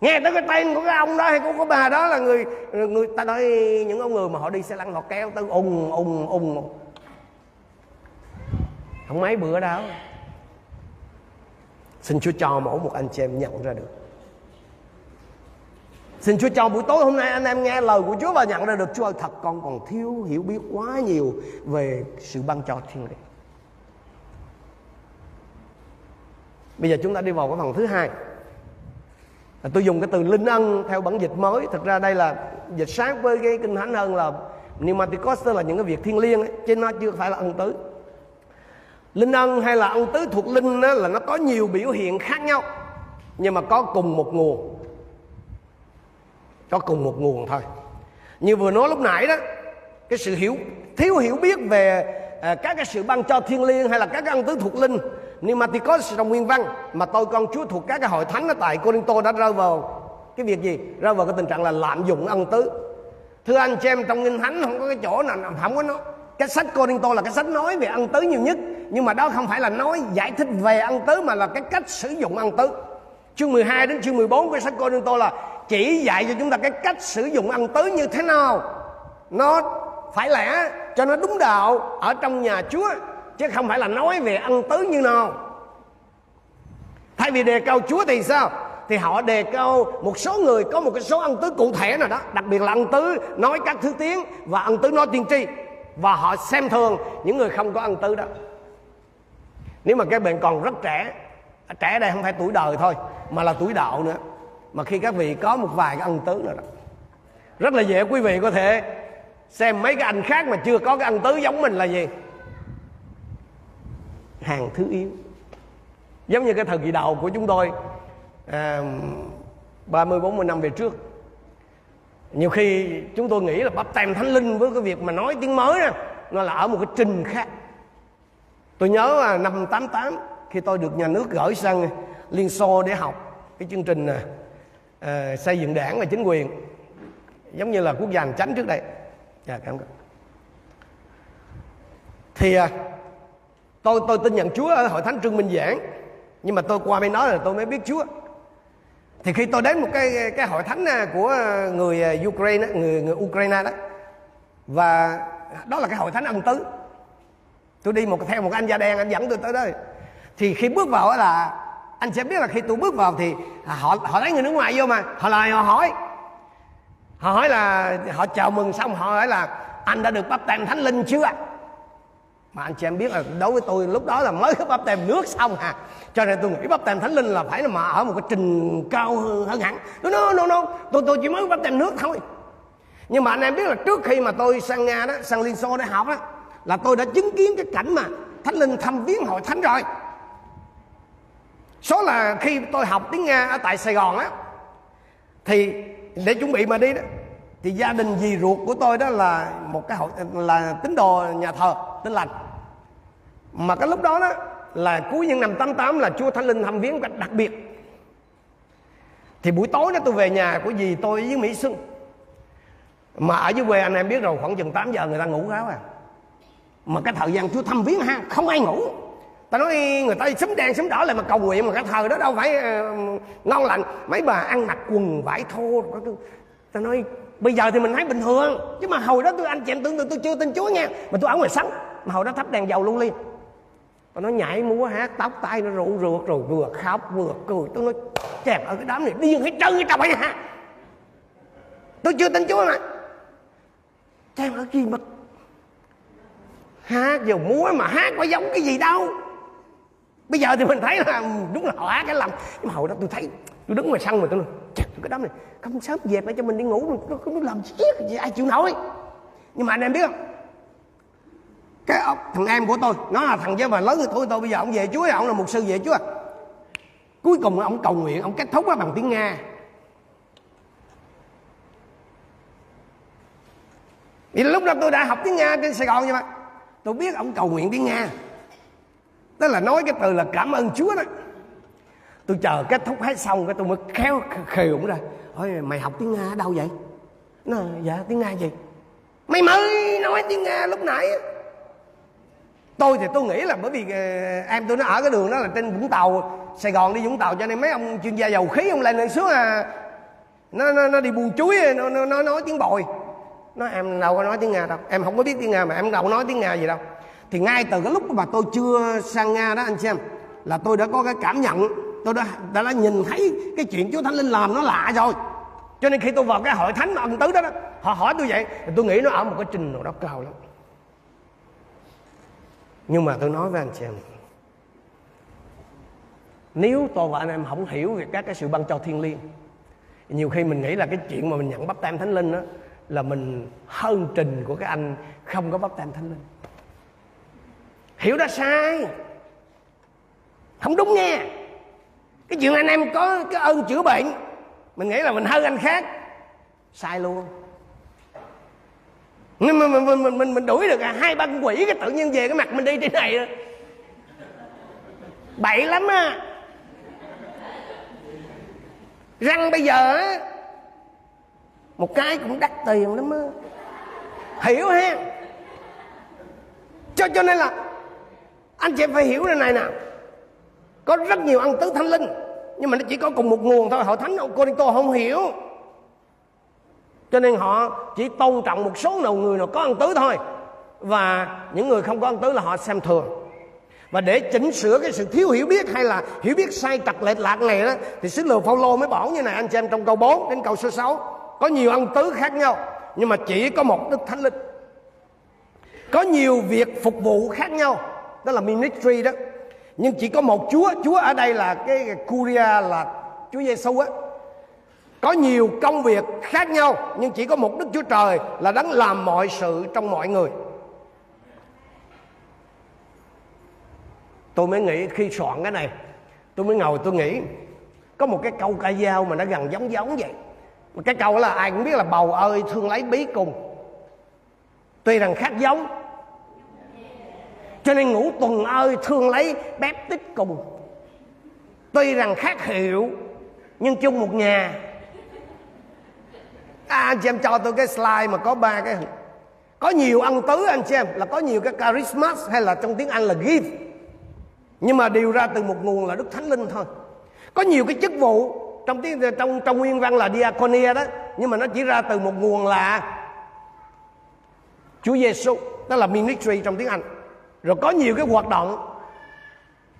nghe tới cái tên của cái ông đó hay của cái bà đó là người người ta nói những ông người mà họ đi xe lăn họ kéo tới ung ung ung. Không mấy bữa đâu xin chúa cho mỗi một anh chị em nhận ra được. Xin Chúa cho buổi tối hôm nay anh em nghe lời của Chúa và nhận ra được Chúa ơi thật con còn thiếu hiểu biết quá nhiều về sự ban cho thiên liêng. Bây giờ chúng ta đi vào cái phần thứ hai. À, tôi dùng cái từ linh ân theo bản dịch mới. Thật ra đây là dịch sát với cái kinh thánh hơn là pneumaticos tức là những cái việc thiên liêng ấy, chứ nó chưa phải là ân tứ linh ân hay là ân tứ thuộc linh đó là nó có nhiều biểu hiện khác nhau. Nhưng mà có cùng một nguồn. Có cùng một nguồn thôi. Như vừa nói lúc nãy đó cái sự hiểu thiếu hiểu biết về à, các cái sự ban cho thiên liêng hay là các cái ân tứ thuộc linh. Nhưng mà thì có trong nguyên văn mà tôi con Chúa thuộc các cái hội thánh ở tại Corinto đã rơi vào cái việc gì? Rơi vào cái tình trạng là lạm dụng ân tứ. Thưa anh chị em trong kinh thánh không có cái chỗ nào không có nó cái sách Corinto là cái sách nói về ân tứ nhiều nhất. Nhưng mà đó không phải là nói giải thích về ân tứ, mà là cái cách sử dụng ân tứ. Chương 12 đến chương 14 của sách Corinto là chỉ dạy cho chúng ta cái cách sử dụng ân tứ như thế nào. Nó phải lẽ cho nó đúng đạo ở trong nhà Chúa, chứ không phải là nói về ân tứ như nào. Thay vì đề cao chúa thì sao? Thì họ đề cao một số người có một cái số ân tứ cụ thể nào đó. Đặc biệt là ân tứ, nói các thứ tiếng và ân tứ nói tiên tri và họ xem thường những người không có ân tứ đó. Nếu mà cái bệnh còn rất trẻ trẻ đây không phải tuổi đời thôi mà là tuổi đạo nữa. Mà khi các vị có một vài cái ân tứ nữa đó rất là dễ quý vị có thể xem mấy cái anh khác mà chưa có cái ân tứ giống mình là gì? Hàng thứ yếu. Giống như cái thời kỳ đầu của chúng tôi à, 30 40 năm về trước nhiều khi chúng tôi nghĩ là bắp tem thánh linh với cái việc mà nói tiếng mới đó, nó là ở một cái trình khác. Tôi nhớ là năm 88 khi tôi được nhà nước gửi sang Liên Xô để học cái chương trình à, à, xây dựng đảng và chính quyền giống như là quốc gia hành chánh trước đây. Dạ cảm ơn. Thì à, tôi tôi tin nhận Chúa ở hội thánh Trương Minh Giảng nhưng mà tôi qua bên đó là tôi mới biết Chúa thì khi tôi đến một cái cái hội thánh à, của à, người à, Ukraine người người Ukraine đó, và đó là cái hội thánh ân tứ. Tôi đi một, theo một anh da đen, anh dẫn tôi tới đây thì khi bước vào là, anh sẽ biết là khi tôi bước vào thì họ họ lấy người nước ngoài vô mà, họ lại họ hỏi. Họ hỏi là, họ chào mừng xong, họ hỏi là, anh đã được bắp tem thánh linh chưa mà anh chị em biết là đối với tôi, lúc đó là mới có bắp tem nước xong hà. Cho nên tôi nghĩ bắp tem thánh linh là phải là mà ở một cái trình cao hơn hẳn. No no no no. Tôi tôi chỉ mới bắp tem nước thôi. Nhưng mà anh em biết là trước khi mà tôi sang nga đó, sang liên xô để học á, là tôi đã chứng kiến cái cảnh mà thánh linh thăm viếng hội thánh rồi. Số là khi tôi học tiếng nga ở tại sài gòn á, thì để chuẩn bị mà đi đó thì gia đình dì ruột của tôi đó là một cái hội là tín đồ nhà thờ tin lành. Mà cái lúc đó đó là cuối những năm 88 là Chúa Thánh Linh thăm viếng cách đặc biệt. Thì buổi tối đó tôi về nhà của dì tôi với Mỹ Xuân. Mà ở dưới quê anh em biết rồi khoảng chừng 8 giờ người ta ngủ ráo à. Mà cái thời gian Chúa thăm viếng ha không ai ngủ. Ta nói người ta sấm đen sấm đỏ lại mà cầu nguyện mà cái thời đó đâu phải uh, ngon lành. Mấy bà ăn mặc quần vải thô ta nói bây giờ thì mình thấy bình thường. Chứ mà hồi đó tôi anh chị em tưởng tượng tôi chưa tin chúa nha mà tôi ở ngoài sân mà hồi đó thắp đèn dầu luôn liền và nó nhảy múa hát, tóc tay nó rủ rượt rồi vừa khóc vừa cười. Tôi nói chèn ở cái đám này điên hết trơn cái trời hả tôi chưa tin chúa mà. Chèn ở gì mà hát vừa múa mà hát có giống cái gì đâu. Bây giờ thì mình thấy là ừ, đúng là họ hát cái lầm. Nhưng mà hồi đó tôi thấy tôi đứng ngoài sân mà tôi nói cái đám này không sớm dẹp lại cho mình đi ngủ nó, nó làm gì ai chịu nổi. Nhưng mà anh em biết không? Cái ông, thằng em của tôi nó là thằng với mà lớn hơn tuổi tôi bây giờ ông về chúa ông là một sư về chúa. Cuối cùng ông cầu nguyện ông kết thúc bằng tiếng nga. Vì lúc đó tôi đã học tiếng nga trên sài gòn vậy mà. Tôi biết ông cầu nguyện tiếng nga. Tức là nói cái từ là cảm ơn chúa đó tôi chờ kết thúc hết xong cái tôi mới khéo khều ra. Hỏi mày học tiếng nga ở đâu vậy? Nó dạ tiếng nga gì mày mới nói tiếng nga lúc nãy tôi thì tôi nghĩ là bởi vì ờ, em tôi nó ở cái đường đó là trên vũng tàu sài gòn đi vũng tàu cho nên mấy ông chuyên gia dầu khí ông lên lên xuống à nó nó, nó đi buồn chuối nó, nó, nó nói tiếng bồi. Nó em đâu có nói tiếng nga đâu em không có biết tiếng nga mà em đâu có nói tiếng nga gì đâu. Thì ngay từ cái lúc mà tôi chưa sang nga đó anh xem là tôi đã có cái cảm nhận tôi đã, đã, đã nhìn thấy cái chuyện Chúa Thánh Linh làm nó lạ rồi. Cho nên khi tôi vào cái hội thánh mà ân tứ đó, đó họ hỏi tôi vậy thì tôi nghĩ nó ở một cái trình độ đó cao lắm. Nhưng mà tôi nói với anh chị em nếu tôi và anh em không hiểu về các cái sự ban cho thiên liêng nhiều khi mình nghĩ là cái chuyện mà mình nhận bắp tem thánh linh đó là mình hơn trình của cái anh không có bắp tem thánh linh. Hiểu đã sai. Không đúng nghe cái chuyện anh em có cái ơn chữa bệnh mình nghĩ là mình hơn anh khác. Sai luôn. Nhưng mà mình mình mình mình, mình đuổi được à, hai ba con quỷ cái tự nhiên về cái mặt mình đi trên này rồi. Bậy lắm á. Răng bây giờ á một cái cũng đắt tiền lắm á. Hiểu ha? Cho cho nên là anh chị phải hiểu điều này nào có rất nhiều ân tứ thánh linh. Nhưng mà nó chỉ có cùng một nguồn thôi. Hội thánh cô đi không hiểu. Cho nên họ chỉ tôn trọng một số nào người nào có ân tứ thôi. Và những người không có ân tứ là họ xem thường. Và để chỉnh sửa cái sự thiếu hiểu biết hay là hiểu biết sai trật lệch lạc này đó, thì sứ đồ Phaolô mới bảo như này, anh chị em trong câu 4 đến câu số 6 có nhiều ân tứ khác nhau, nhưng mà chỉ có một đức thánh linh. Có nhiều việc phục vụ khác nhau, đó là ministry đó nhưng chỉ có một Chúa. Chúa ở đây là cái Curia là Chúa Giêsu á. Có nhiều công việc khác nhau, nhưng chỉ có một Đức Chúa Trời là đấng làm mọi sự trong mọi người. Tôi mới nghĩ khi soạn cái này, tôi mới ngồi tôi nghĩ, có một cái câu ca dao mà nó gần giống giống vậy. Cái câu là ai cũng biết là bầu ơi, thương lấy bí cùng. Tuy rằng khác giống cho nên ngũ tuần ơi thương lấy bép tích cùng. Tuy rằng khác hiệu, nhưng chung một nhà. À chị em cho tôi cái slide mà có ba cái có nhiều ân tứ anh chị em, là có nhiều cái charisma hay là trong tiếng anh là gift. Nhưng mà đều ra từ một nguồn là đức thánh linh thôi. Có nhiều cái chức vụ, trong tiếng, trong trong nguyên văn là diaconia đó, nhưng mà nó chỉ ra từ một nguồn là Chúa Giêsu đó là ministry trong tiếng Anh rồi có nhiều cái hoạt động.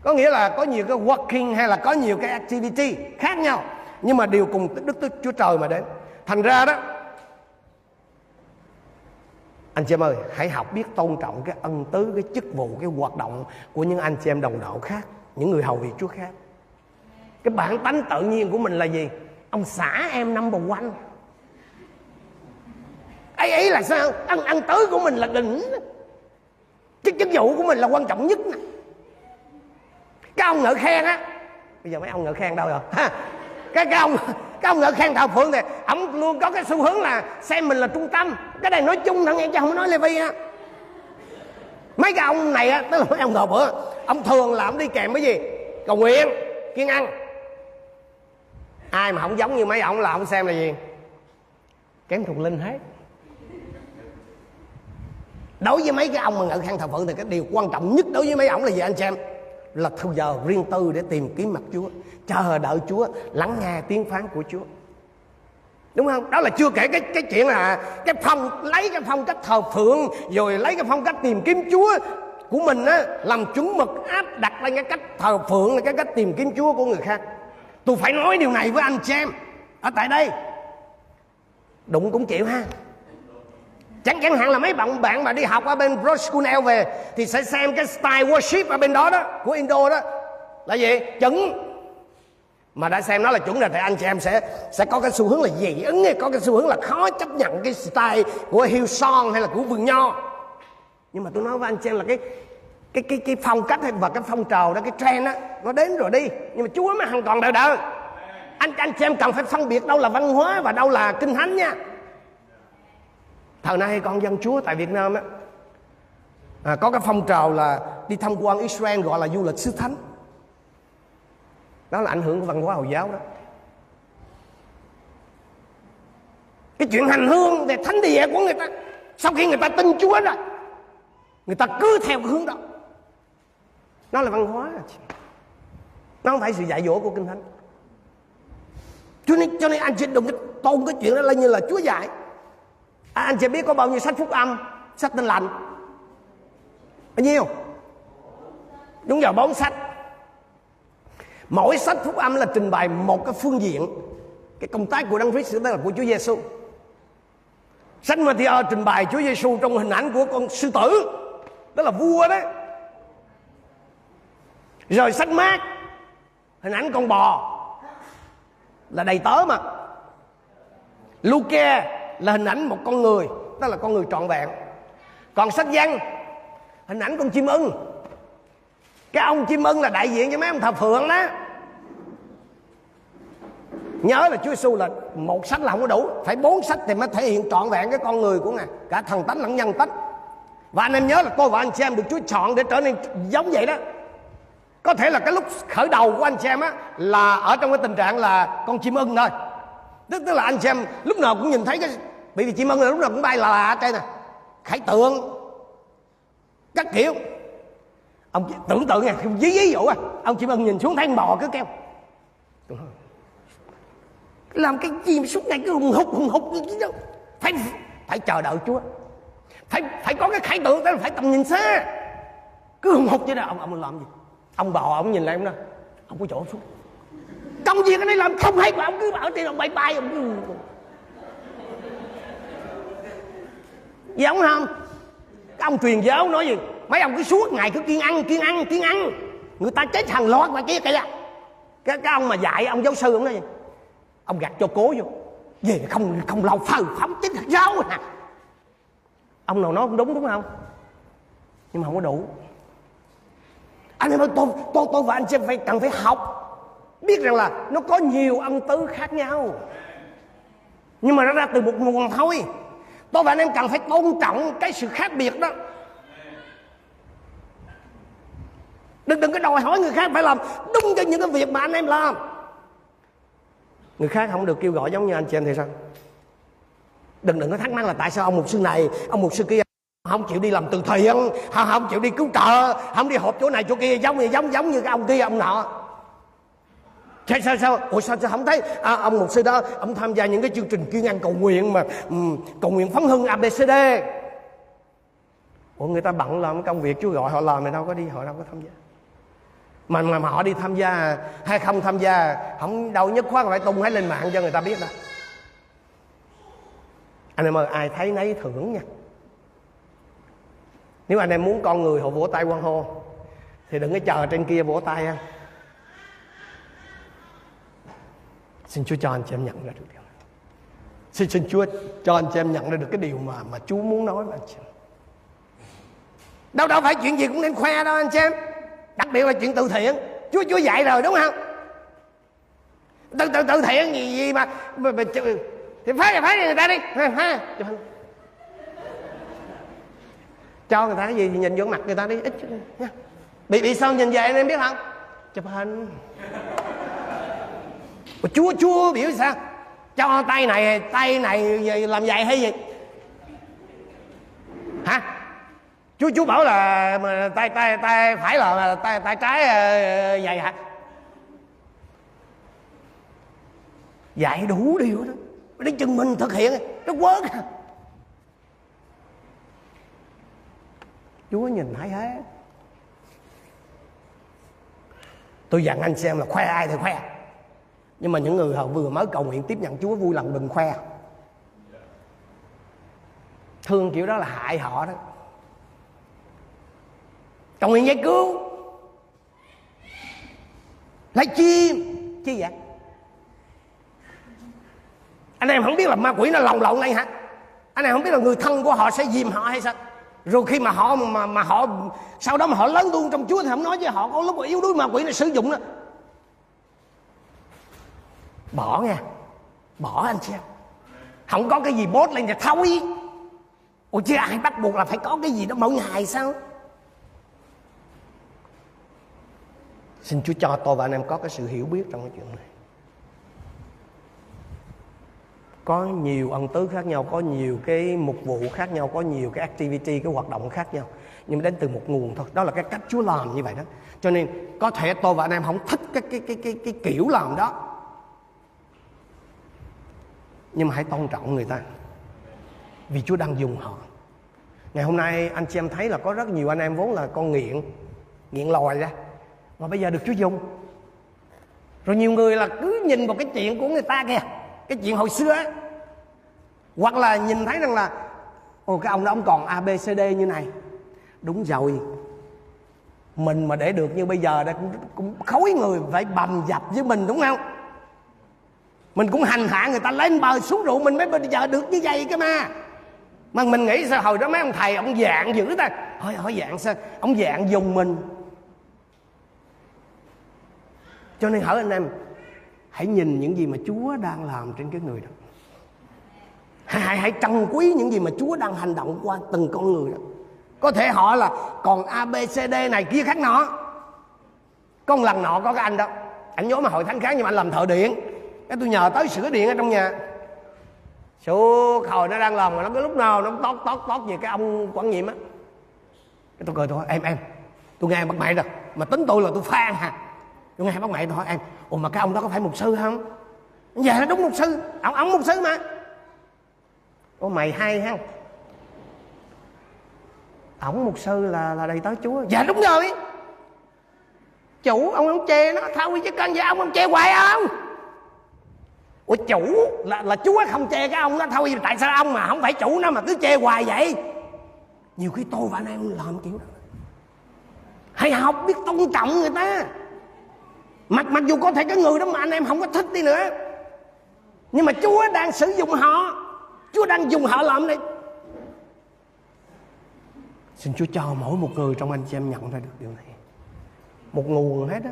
Có nghĩa là có nhiều cái working hay là có nhiều cái activity khác nhau. Nhưng mà đều cùng Đức tức Chúa Trời mà đến. Thành ra đó, anh chị em ơi, hãy học biết tôn trọng cái ân tứ, cái chức vụ, cái hoạt động của những anh chị em đồng đạo khác, những người hầu việc Chúa khác. Cái bản tánh tự nhiên của mình là gì? Ông xã em number quanh ấy ấy là sao? Ân ân tứ của mình là đỉnh chức chức vụ của mình là quan trọng nhất. Cái ông ngợi khen á. Bây giờ mấy ông ngợi khen đâu rồi. Ha. Cái cái ông cái ông ngợi khen thờ phượng thì ông luôn có cái xu hướng là xem mình là trung tâm. Cái này nói chung thằng em chứ không nói Levi á. Mấy cái ông này á, tức là mấy ông thờ bữa, ông thường là ông đi kèm cái gì? Cầu nguyện kiên ăn. Ai mà không giống như mấy ông là ông xem là gì? Kém thuộc linh hết đối với mấy cái ông mà ngự khang thờ phượng thì cái điều quan trọng nhất đối với mấy ông là gì anh chị em là thời giờ riêng tư để tìm kiếm mặt Chúa, chờ đợi Chúa, lắng nghe tiếng phán của Chúa. Đúng không? Đó là chưa kể cái cái chuyện là cái phong, lấy cái phong cách thờ phượng, rồi lấy cái phong cách tìm kiếm Chúa của mình á, làm chúng mực áp đặt lên cái cách thờ phượng, là cái cách tìm kiếm Chúa của người khác. Tôi phải nói điều này với anh chị em ở tại đây. Đụng cũng chịu ha chẳng chẳng hạn là mấy bạn bạn mà đi học ở bên Broad về, thì sẽ xem cái style worship ở bên đó đó, của Indo đó. Là gì? Chuẩn. Mà đã xem nó là chuẩn rồi thì anh chị em sẽ sẽ có cái xu hướng là dị ứng, có cái xu hướng là khó chấp nhận cái style của Hillsong hay là của vườn nho. Nhưng mà tôi nói với anh chị em là cái cái cái cái phong cách hay và cái phong trào đó, cái trend đó, nó đến rồi đi. Nhưng mà Chúa mới hoàn toàn đời đời anh anh chị em cần phải phân biệt đâu là văn hóa và đâu là kinh thánh nha thời nay con dân Chúa tại Việt Nam á. À, có cái phong trào là đi tham quan Israel gọi là du lịch sứ thánh. Đó là ảnh hưởng của văn hóa hồi giáo đó. Cái chuyện hành hương về thánh địa của người ta sau khi người ta tin Chúa rồi người ta cứ theo cái hướng đó. Nó là văn hóa. Nó không phải sự dạy dỗ của kinh thánh. Cho nên cho nên anh chị đừng có tôn cái chuyện đó là như là Chúa dạy à, anh chị biết có bao nhiêu sách phúc âm sách tin lành. Bao nhiêu? Đúng rồi bốn sách. Mỗi sách phúc âm là trình bày một cái phương diện. Cái công tác của đấng Christ tức là của Chúa Giêsu sách Matthew ờ, trình bày Chúa Giêsu trong hình ảnh của con sư tử. Đó là vua đấy rồi sách mát. Hình ảnh con bò. Là đầy tớ mà. Luke là hình ảnh một con người, đó là con người trọn vẹn. Còn sách văn, hình ảnh con chim ưng. Cái ông chim ưng là đại diện cho mấy ông thờ phượng đó. Nhớ là Chúa Giêsu là một sách là không có đủ. Phải bốn sách thì mới thể hiện trọn vẹn cái con người của ngài. Cả thần tánh lẫn nhân tánh. Và anh em nhớ là tôi và anh chị em được Chúa chọn để trở nên giống vậy đó. Có thể là cái lúc khởi đầu của anh chị em á, là ở trong cái tình trạng là con chim ưng thôi. Tức tức là anh chị em lúc nào cũng nhìn thấy cái bởi vì chim ưng là lúc nào cũng bay là là trên nè à. khải tượng các kiểu. Ông tưởng tượng nha ví ví dụ à. Ông chim ưng nhìn xuống thấy bò cứ kêu. Làm cái gì mà suốt ngày cứ hùng hục hùng hục phải phải chờ đợi chúa. Phải phải có cái khải tượng phải tầm nhìn xa. Cứ hùng hục chứ đó ông ông làm gì? Ông bò, ông nhìn lại ông đó ông có chỗ xuống. Công việc ở đây làm không hay mà ông cứ bảo tiền ông bay bay, ông cứ giống không? Cái ông truyền giáo nói gì? Mấy ông cứ suốt ngày cứ kiên ăn kiên ăn kiên ăn. Người ta chết hàng loạt mà kia kìa. Cái cái ông mà dạy, ông giáo sư ông nói gì? Ông gạt cho cố vô. Về không không lâu phờ phóng, chết hạt giáo à. Ông nào nói cũng đúng đúng không? Nhưng mà không có đủ. Anh em ơi, tôi tôi tôi và anh chị phải, cần phải học. Biết rằng là nó có nhiều âm tứ khác nhau. Nhưng mà nó ra từ một nguồn thôi tôi và anh em cần phải tôn trọng cái sự khác biệt đó. Đừng đừng có đòi hỏi người khác phải làm đúng cho những cái việc mà anh em làm. Người khác không được kêu gọi giống như anh chị em thì sao? Đừng đừng có thắc mắc là tại sao ông mục sư này ông mục sư kia không chịu đi làm từ thiện không, không chịu đi cứu trợ không đi họp chỗ này chỗ kia giống như giống giống như cái ông kia ông nọ sao sao sao? Ủa sao, sao không thấy? À, ông một sư đó ông tham gia những cái chương trình kiên ăn cầu nguyện mà um, cầu nguyện phấn hưng abcd ủa người ta bận làm công việc chú gọi họ làm thì đâu có đi họ đâu có tham gia. Mà, mà, mà họ đi tham gia hay không tham gia không đâu nhất khoát phải tung hết lên mạng cho người ta biết đâu. Anh em ơi ai thấy nấy thưởng nha. Nếu anh em muốn con người họ vỗ tay quan hô thì đừng có chờ trên kia vỗ tay ha. Xin Chúa cho anh chị em nhận ra được điều này. Xin xin Chúa cho anh chị em nhận ra được cái điều mà mà Chúa muốn nói với anh chị em. Đâu đâu phải chuyện gì cũng nên khoe đâu anh chị em. Đặc biệt là chuyện từ thiện. Chúa Chúa dạy rồi đúng không? Từ từ từ thiện gì gì mà, mà, mà thì phá thì phá người ta đi. Ha cho người ta cái gì thì nhìn vô mặt người ta đi. Ít nha. Bị bị sao nhìn về anh em biết không? Chụp hình mà chúa chúa biểu sao? Cho tay này tay này làm vậy hay gì? Hả? Chú chú bảo là mà tay tay tay phải là tay tay trái ờ, vậy hả? Dạy đủ điều đó. Đến chừng mình thực hiện, nó quớt. Chúa nhìn thấy hết. Tôi dặn anh xem là khoe ai thì khoe. Nhưng mà những người họ vừa mới cầu nguyện tiếp nhận Chúa vui lòng đừng khoe. Thương kiểu đó là hại họ đó. Cầu nguyện giải cứu. Lấy chi? Chi vậy? Anh em không biết là ma quỷ nó lòng lộn này hả? Anh em không biết là người thân của họ sẽ dìm họ hay sao? Rồi khi mà họ mà mà họ, sau đó mà họ lớn luôn trong Chúa thì không nói với họ, có lúc mà yếu đuối ma quỷ nó sử dụng đó bỏ nha bỏ anh chị em không có cái gì bốt lên thì thôi ôi chứ ai bắt buộc là phải có cái gì đó mỗi ngày sao? Xin Chúa cho tôi và anh em có cái sự hiểu biết trong cái chuyện này. Có nhiều ân tứ khác nhau, có nhiều cái mục vụ khác nhau, có nhiều cái activity, cái hoạt động khác nhau. Nhưng mà đến từ một nguồn thôi. Đó là cái cách Chúa làm như vậy đó. Cho nên có thể tôi và anh em không thích cái cái cái cái cái kiểu làm đó nhưng mà hãy tôn trọng người ta. Vì Chúa đang dùng họ. Ngày hôm nay anh chị em thấy là có rất nhiều anh em vốn là con nghiện nghiện lòi ra. Mà bây giờ được Chúa dùng. Rồi nhiều người là cứ nhìn vào cái chuyện của người ta kìa. Cái chuyện hồi xưa ấy. hoặc là nhìn thấy rằng là ồ cái ông đó ông còn abcd như này. Đúng rồi. Mình mà để được như bây giờ đây cũng, cũng khối người phải bầm dập với mình đúng không? Mình cũng hành hạ người ta lên bờ xuống rượu mình mới bây giờ được như vậy cơ mà. Mà mình nghĩ sao hồi đó mấy ông thầy ông dạng dữ ta. Hỏi hỏi dạng sao ông dạng dùng mình. Cho nên hỏi anh em hãy nhìn những gì mà Chúa đang làm trên cái người đó. Hãy, hãy, hãy trân quý những gì mà Chúa đang hành động qua từng con người đó. Có thể họ là còn ABCD này kia khác nọ. Có một lần nọ có cái anh đó anh nhớ mà hội thánh khác nhưng mà anh làm thợ điện cái tôi nhờ tới sửa điện ở trong nhà. Suốt hồi nó đang làm mà nó cái lúc nào nó tót tót tót về cái ông quản nhiệm á. Cái tôi cười tôi em em, tôi nghe bắt mày rồi mà tính tôi là tôi phan hả tôi nghe bắt mày tôi hỏi em, ủa mà cái ông đó có phải mục sư không? Dạ nó đúng mục sư, ông ông mục sư mà. Ủa mày hay ha. Ổng mục sư là là đầy tới chúa. Dạ đúng rồi. Chủ, ông không chê nó thôi chứ con vậy ông ông chê hoài à không ủa, chủ, là là chúa không chê cái ông đó thôi, tại sao ông mà không phải chủ nó mà cứ chê hoài vậy? Nhiều khi tôi và anh em làm kiểu đó. Hãy học biết tôn trọng người ta. Mặc mặc dù có thể cái người đó mà anh em không có thích đi nữa. Nhưng mà chúa đang sử dụng họ. Chúa đang dùng họ làm này. Xin chúa cho mỗi một người trong anh chị em nhận ra được điều này. Một nguồn hết á.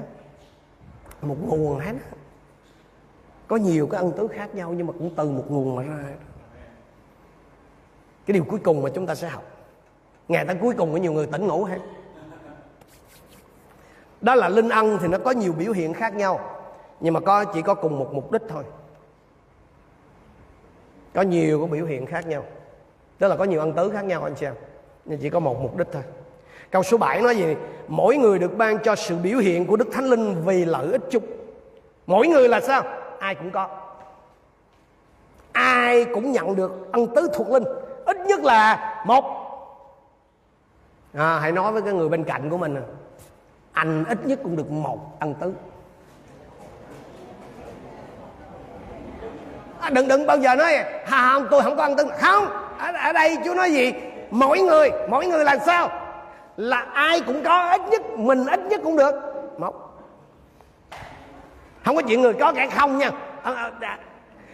Một nguồn hết á có nhiều cái ân tứ khác nhau nhưng mà cũng từ một nguồn mà ra. Cái điều cuối cùng mà chúng ta sẽ học. Ngày tới cuối cùng có nhiều người tỉnh ngủ hết. Đó là linh ân thì nó có nhiều biểu hiện khác nhau, nhưng mà có, chỉ có cùng một mục đích thôi. Có nhiều cái biểu hiện khác nhau. Đó là có nhiều ân tứ khác nhau, anh chị em. Nhưng chỉ có một mục đích thôi. Câu số 7 nói gì? Mỗi người được ban cho sự biểu hiện của đức thánh linh vì lợi ích chung. Mỗi người là sao? Ai cũng có. Ai cũng nhận được ân tứ thuộc linh. Ít nhất là một. À, hãy nói với cái người bên cạnh của mình anh ít nhất cũng được một ân tứ. À, đừng đừng bao giờ nói hà không tôi không có ân tứ. Không ở, ở đây chú nói gì? Mỗi người mỗi người là sao? Là ai cũng có ít nhất mình ít nhất cũng được không có chuyện người có kẻ không nha. À, à,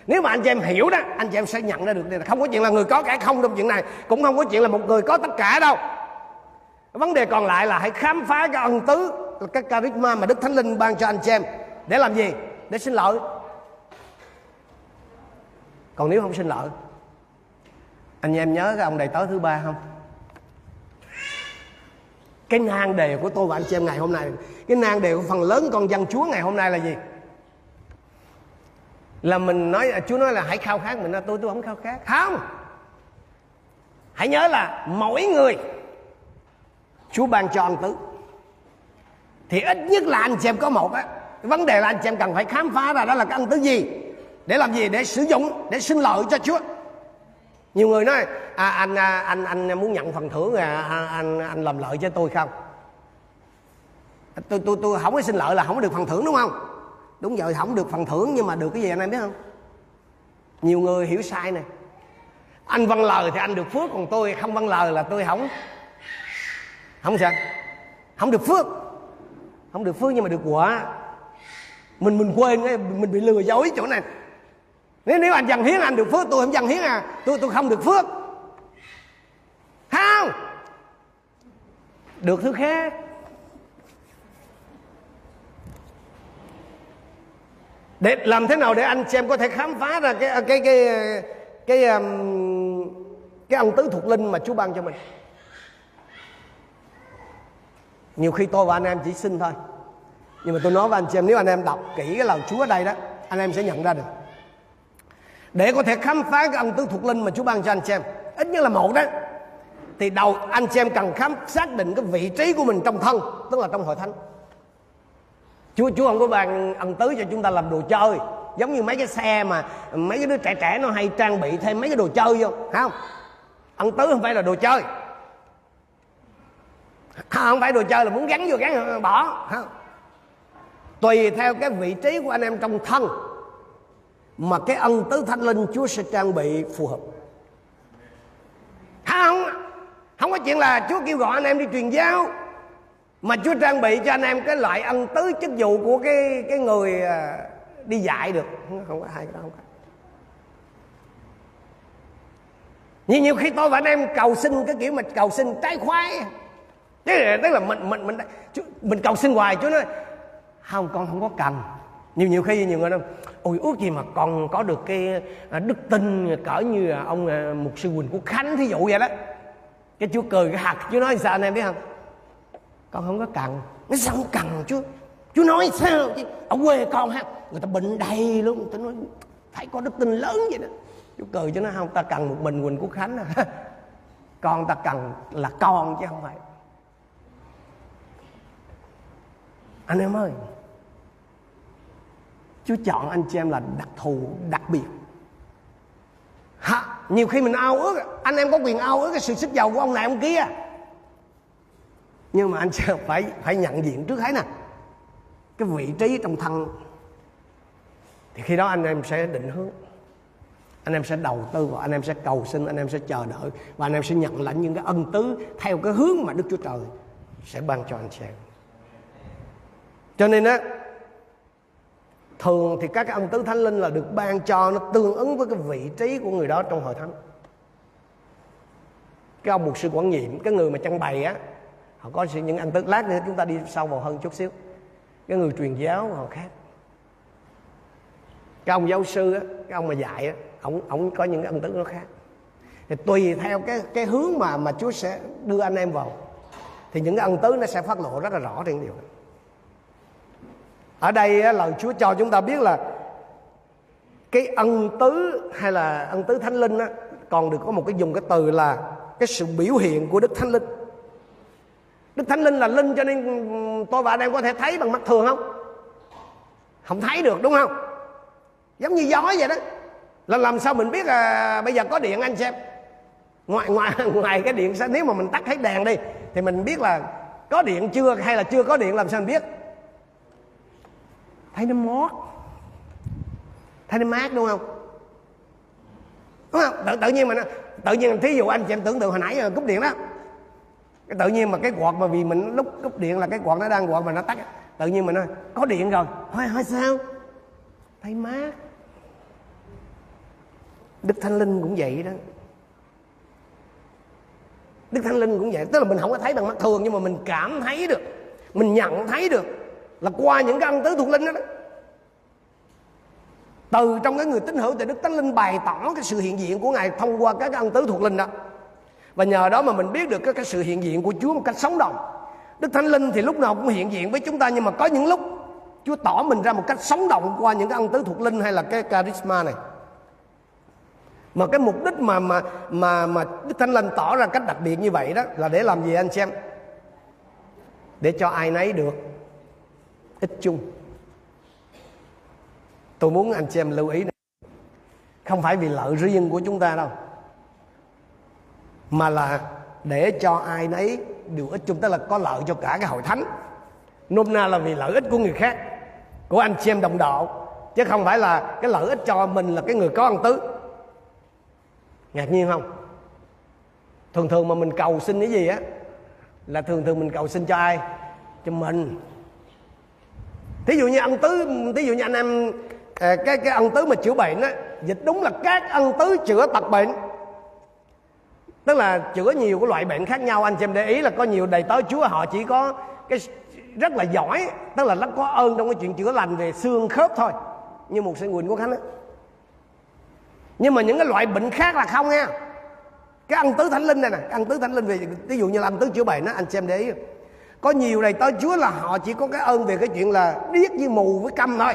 nếu mà anh chị em hiểu đó anh chị em sẽ nhận ra được là không có chuyện là người có kẻ không trong chuyện này cũng không có chuyện là một người có tất cả đâu. Vấn đề còn lại là hãy khám phá cái ân tứ cái charisma mà đức thánh linh ban cho anh chị em. Để làm gì? Để xin lỗi. Còn nếu không xin lỗi anh em nhớ cái ông đầy tớ thứ ba không? Cái nan đề của tôi và anh chị em ngày hôm nay. Cái nan đề của phần lớn con dân chúa ngày hôm nay là gì? Là mình nói chúa nói là hãy khao khát mình nói tôi tôi không khao khát. Không. Hãy nhớ là mỗi người chúa ban cho ăn tứ. Thì ít nhất là anh chị em có một á. Vấn đề là anh chị em cần phải khám phá ra đó là cái ăn tứ gì? Để làm gì? Để sử dụng để sinh lợi cho chúa. Nhiều người nói à, anh à, anh anh muốn nhận phần thưởng à, à, anh anh làm lợi cho tôi không? Tôi tôi tôi không có xin lợi là không có được phần thưởng đúng không? Đúng rồi, không được phần thưởng nhưng mà được cái gì anh em biết không? Nhiều người hiểu sai này. Anh văn lời thì anh được phước, còn tôi không văn lời là tôi không. Không sao. Không được phước. Không được phước nhưng mà được quả. Mình mình quên cái, mình bị lừa dối chỗ này. Nếu nếu anh dần hiến anh được phước, tôi không dần hiến à. Tôi tôi không được phước. Không. Được thứ khác. Để làm thế nào để anh xem có thể khám phá ra cái cái cái cái um, cái, cái ân tứ thuộc linh mà Chúa ban cho mình? Nhiều khi tôi và anh em chỉ xin thôi. Nhưng mà tôi nói với anh chị em nếu anh em đọc kỹ cái lời Chúa ở đây đó anh em sẽ nhận ra được. Để có thể khám phá cái ân tứ thuộc linh mà Chúa ban cho anh chị em ít nhất là một đó thì đầu anh chị em cần khám xác định cái vị trí của mình trong thân tức là trong hội thánh. Chúa Chúa không có ban ân tứ cho chúng ta làm đồ chơi. Giống như mấy cái xe mà mấy cái đứa trẻ trẻ nó hay trang bị thêm mấy cái đồ chơi vô, phải không? Ân tứ không phải là đồ chơi. <laughs> Không phải đồ chơi là muốn gắn vô, gắn bỏ không? Tùy theo cái vị trí của anh em trong thân mà cái ân tứ thánh linh Chúa sẽ trang bị phù hợp. Không không có chuyện là Chúa kêu gọi anh em đi truyền giáo mà Chúa trang bị cho anh em cái loại ân tứ chức vụ của cái cái người à, đi dạy được. Không có hai cái đó không có. Nhiều nhiều khi tôi và anh em cầu xin cái kiểu mà cầu xin trái khoái. Tức là, tức là mình mình mình mình cầu xin hoài Chúa nói không con không có cần. Nhiều nhiều khi nhiều người nói ôi ước gì mà còn có được cái à, đức tin cỡ như à, ông mục sư quỳnh của khánh thí dụ vậy đó. Cái chúa cười cái hạt chúa nói sao anh em biết không? Con không có cần. Nó sao không cần chú chú nói sao chứ? Ở quê con ha người ta bệnh đầy luôn. Người ta nói phải có đức tin lớn vậy đó. Chú cười cho nó không ta cần một mình quỳnh quốc khánh à. <laughs> Con ta cần là con chứ không phải. Anh em ơi Chúa chọn anh chị em là đặc thù đặc biệt. Ha, nhiều khi mình ao ước anh em có quyền ao ước cái sự sức giàu của ông này ông kia nhưng mà anh chị phải phải nhận diện trước hết nè. Cái vị trí trong thân. Thì khi đó anh em sẽ định hướng. Anh em sẽ đầu tư và anh em sẽ cầu xin, anh em sẽ chờ đợi. Và anh em sẽ nhận lãnh những cái ân tứ theo cái hướng mà đức chúa trời sẽ ban cho anh chị em cho nên á, thường thì các cái ân tứ thánh linh là được ban cho nó tương ứng với cái vị trí của người đó trong hội thánh. Cái ông mục sư quản nhiệm, cái người mà trưng bày á họ có những ân tứ lát nữa chúng ta đi sâu vào hơn chút xíu. Cái người truyền giáo họ khác. Cái ông giáo sư á cái ông mà dạy á ông ông có những ân tứ nó khác. Thì tùy theo cái cái hướng mà mà Chúa sẽ đưa anh em vào thì những cái ân tứ nó sẽ phát lộ rất là rõ trên điều này ở đây lời Chúa cho chúng ta biết là cái ân tứ hay là ân tứ thánh linh á, còn được có một cái dùng cái từ là cái sự biểu hiện của đức thánh linh đức thánh linh là linh cho nên tôi và anh em có thể thấy bằng mắt thường không? Không thấy được đúng không? Giống như gió vậy đó. Là làm sao mình biết à, bây giờ có điện anh xem. Ngoài ngoài <laughs> ngoài cái điện nếu mà mình tắt hết đèn đi thì mình biết là có điện chưa hay là chưa có điện làm sao mình biết? Thấy nó mót. Thấy nó mát đúng không? Đúng không? Tự, tự nhiên mà nó, tự nhiên thí dụ anh chị em tưởng tượng hồi nãy cúp điện đó cái tự nhiên mà cái quạt mà vì mình lúc cúp điện là cái quạt nó đang quạt mà nó tắt tự nhiên mình nói có điện rồi. Hỏi hỏi sao? Thấy mát. Đức thanh linh cũng vậy đó. Đức thanh linh cũng vậy. Tức là mình không có thấy bằng mắt thường nhưng mà mình cảm thấy được. Mình nhận thấy được là qua những cái ân tứ thuộc linh đó, đó. Từ trong cái người tín hữu thì đức thánh linh bày tỏ cái sự hiện diện của ngài thông qua các ân tứ thuộc linh đó và nhờ đó mà mình biết được cái, cái sự hiện diện của chúa một cách sống động. Đức thánh linh thì lúc nào cũng hiện diện với chúng ta nhưng mà có những lúc chúa tỏ mình ra một cách sống động qua những cái ân tứ thuộc linh hay là cái charisma này. Mà cái mục đích mà mà mà mà đức thánh linh tỏ ra cách đặc biệt như vậy đó là để làm gì anh xem? Để cho ai nấy được ích chung. Tôi muốn anh chị em lưu ý này. không phải vì lợi riêng của chúng ta đâu mà là để cho ai nấy đều ích chung, tức là có lợi cho cả cái hội thánh. Nôm na là vì lợi ích của người khác, của anh chị em đồng đạo, chứ không phải là cái lợi ích cho mình là cái người có ân tứ. Ngạc nhiên không? Thường thường mà mình cầu xin cái gì á, là thường thường mình cầu xin cho ai? Cho mình. Thí dụ như ân tứ, thí dụ như anh em à, cái cái ân tứ mà chữa bệnh á, dịch đúng là các ân tứ chữa tật bệnh tức là chữa nhiều cái loại bệnh khác nhau. Anh chị em để ý là có nhiều đầy tớ chúa, họ chỉ có cái rất là giỏi, tức là nó có ơn trong cái chuyện chữa lành về xương khớp thôi. Như một sư quỳnh của Khánh á. Nhưng mà những cái loại bệnh khác là không nha. Cái ăn tứ thánh linh này nè, ăn tứ thánh linh về, ví dụ như là ăn tứ chữa bệnh đó anh xem để ý. Có nhiều đầy tớ chúa là họ chỉ có cái ơn về cái chuyện là điếc với mù với câm thôi.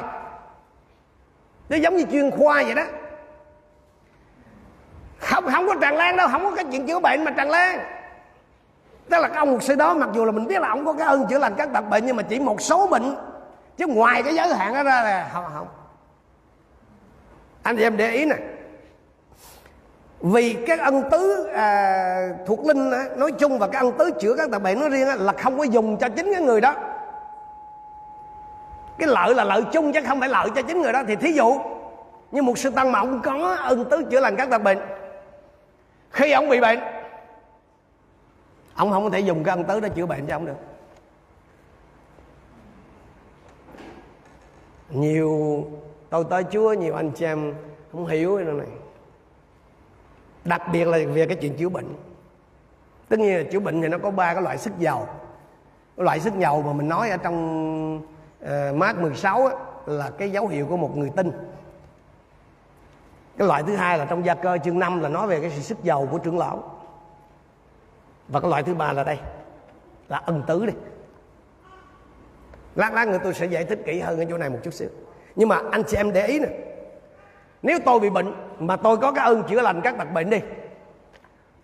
Nó giống như chuyên khoa vậy đó không không có tràn lan đâu không có cái chuyện chữa bệnh mà tràn lan. Tức là cái ông mục sư đó mặc dù là mình biết là ông có cái ơn chữa lành các tật bệnh nhưng mà chỉ một số bệnh chứ ngoài cái giới hạn đó ra là không không. Anh chị em để ý nè. Vì cái ân tứ à, thuộc linh á, nói chung và cái ân tứ chữa các tật bệnh nói riêng á, là không có dùng cho chính cái người đó. Cái lợi là lợi chung chứ không phải lợi cho chính người đó. Thì thí dụ như một sư tăng mà ông có ân tứ chữa lành các tật bệnh khi ông bị bệnh ông không có thể dùng cái ân tứ để chữa bệnh cho ông được. Nhiều tôi tới chúa nhiều anh chị em không hiểu cái này. Đặc biệt là về cái chuyện chữa bệnh. Tất nhiên là chữa bệnh thì nó có ba cái loại sức dầu cái loại sức dầu mà mình nói ở trong uh, mát 16 á, là cái dấu hiệu của một người tin cái loại thứ hai là trong gia cơ chương 5 là nói về cái sự sức giàu của trưởng lão. Và cái loại thứ ba là đây, là ân tứ đi. Lát lát nữa tôi sẽ giải thích kỹ hơn ở chỗ này một chút xíu. Nhưng mà anh chị em để ý nè, nếu tôi bị bệnh mà tôi có cái ơn chữa lành các tật bệnh đi,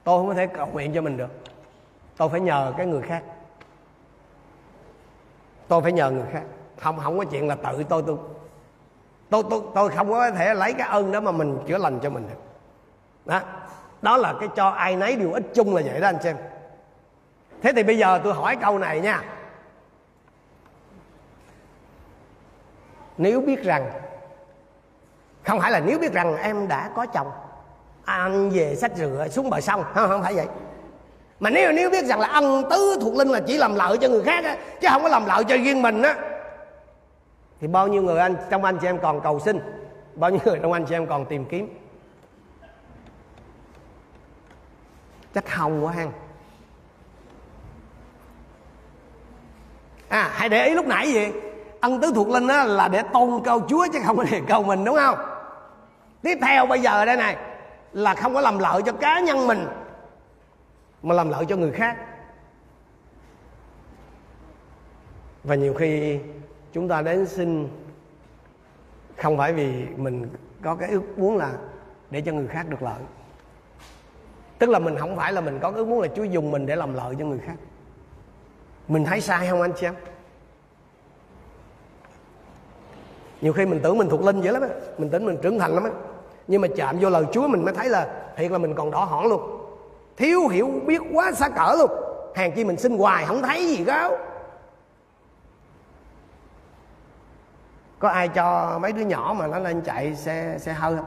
tôi không có thể cầu nguyện cho mình được. Tôi phải nhờ cái người khác. Tôi phải nhờ người khác. Không không có chuyện là tự tôi tôi tôi tôi tôi không có thể lấy cái ơn đó mà mình chữa lành cho mình được. Đó. Đó là cái cho ai nấy điều ích chung là vậy đó anh xem thế thì bây giờ tôi hỏi câu này nha. Nếu biết rằng, không phải là nếu biết rằng em đã có chồng, anh về sách rửa xuống bờ sông, không không phải vậy. Mà nếu nếu biết rằng là ân tứ thuộc linh là chỉ làm lợi cho người khác á, chứ không có làm lợi cho riêng mình á thì bao nhiêu người anh, trong anh chị em còn cầu xin? Bao nhiêu người trong anh chị em còn tìm kiếm? Chắc hồng quá ha à hãy để ý lúc nãy gì? Ân tứ thuộc linh á, là để tôn câu chúa chứ không có để cầu mình, đúng không? Tiếp theo bây giờ đây này, là không có làm lợi cho cá nhân mình, mà làm lợi cho người khác. Và nhiều khi chúng ta đến xin không phải vì mình có cái ước muốn là để cho người khác được lợi. Tức là mình không phải là mình có ước muốn là chúa dùng mình để làm lợi cho người khác. Mình thấy sai không anh chị em? Nhiều khi mình tưởng mình thuộc linh dữ lắm á. Mình tưởng mình trưởng thành lắm á. Nhưng mà chạm vô lời chúa mình mới thấy là thiệt là mình còn đỏ hỏn luôn. Thiếu hiểu biết quá xa cỡ luôn. Hàng chi mình xin hoài không thấy gì đâu có ai cho mấy đứa nhỏ mà nó lên chạy xe xe hơi không?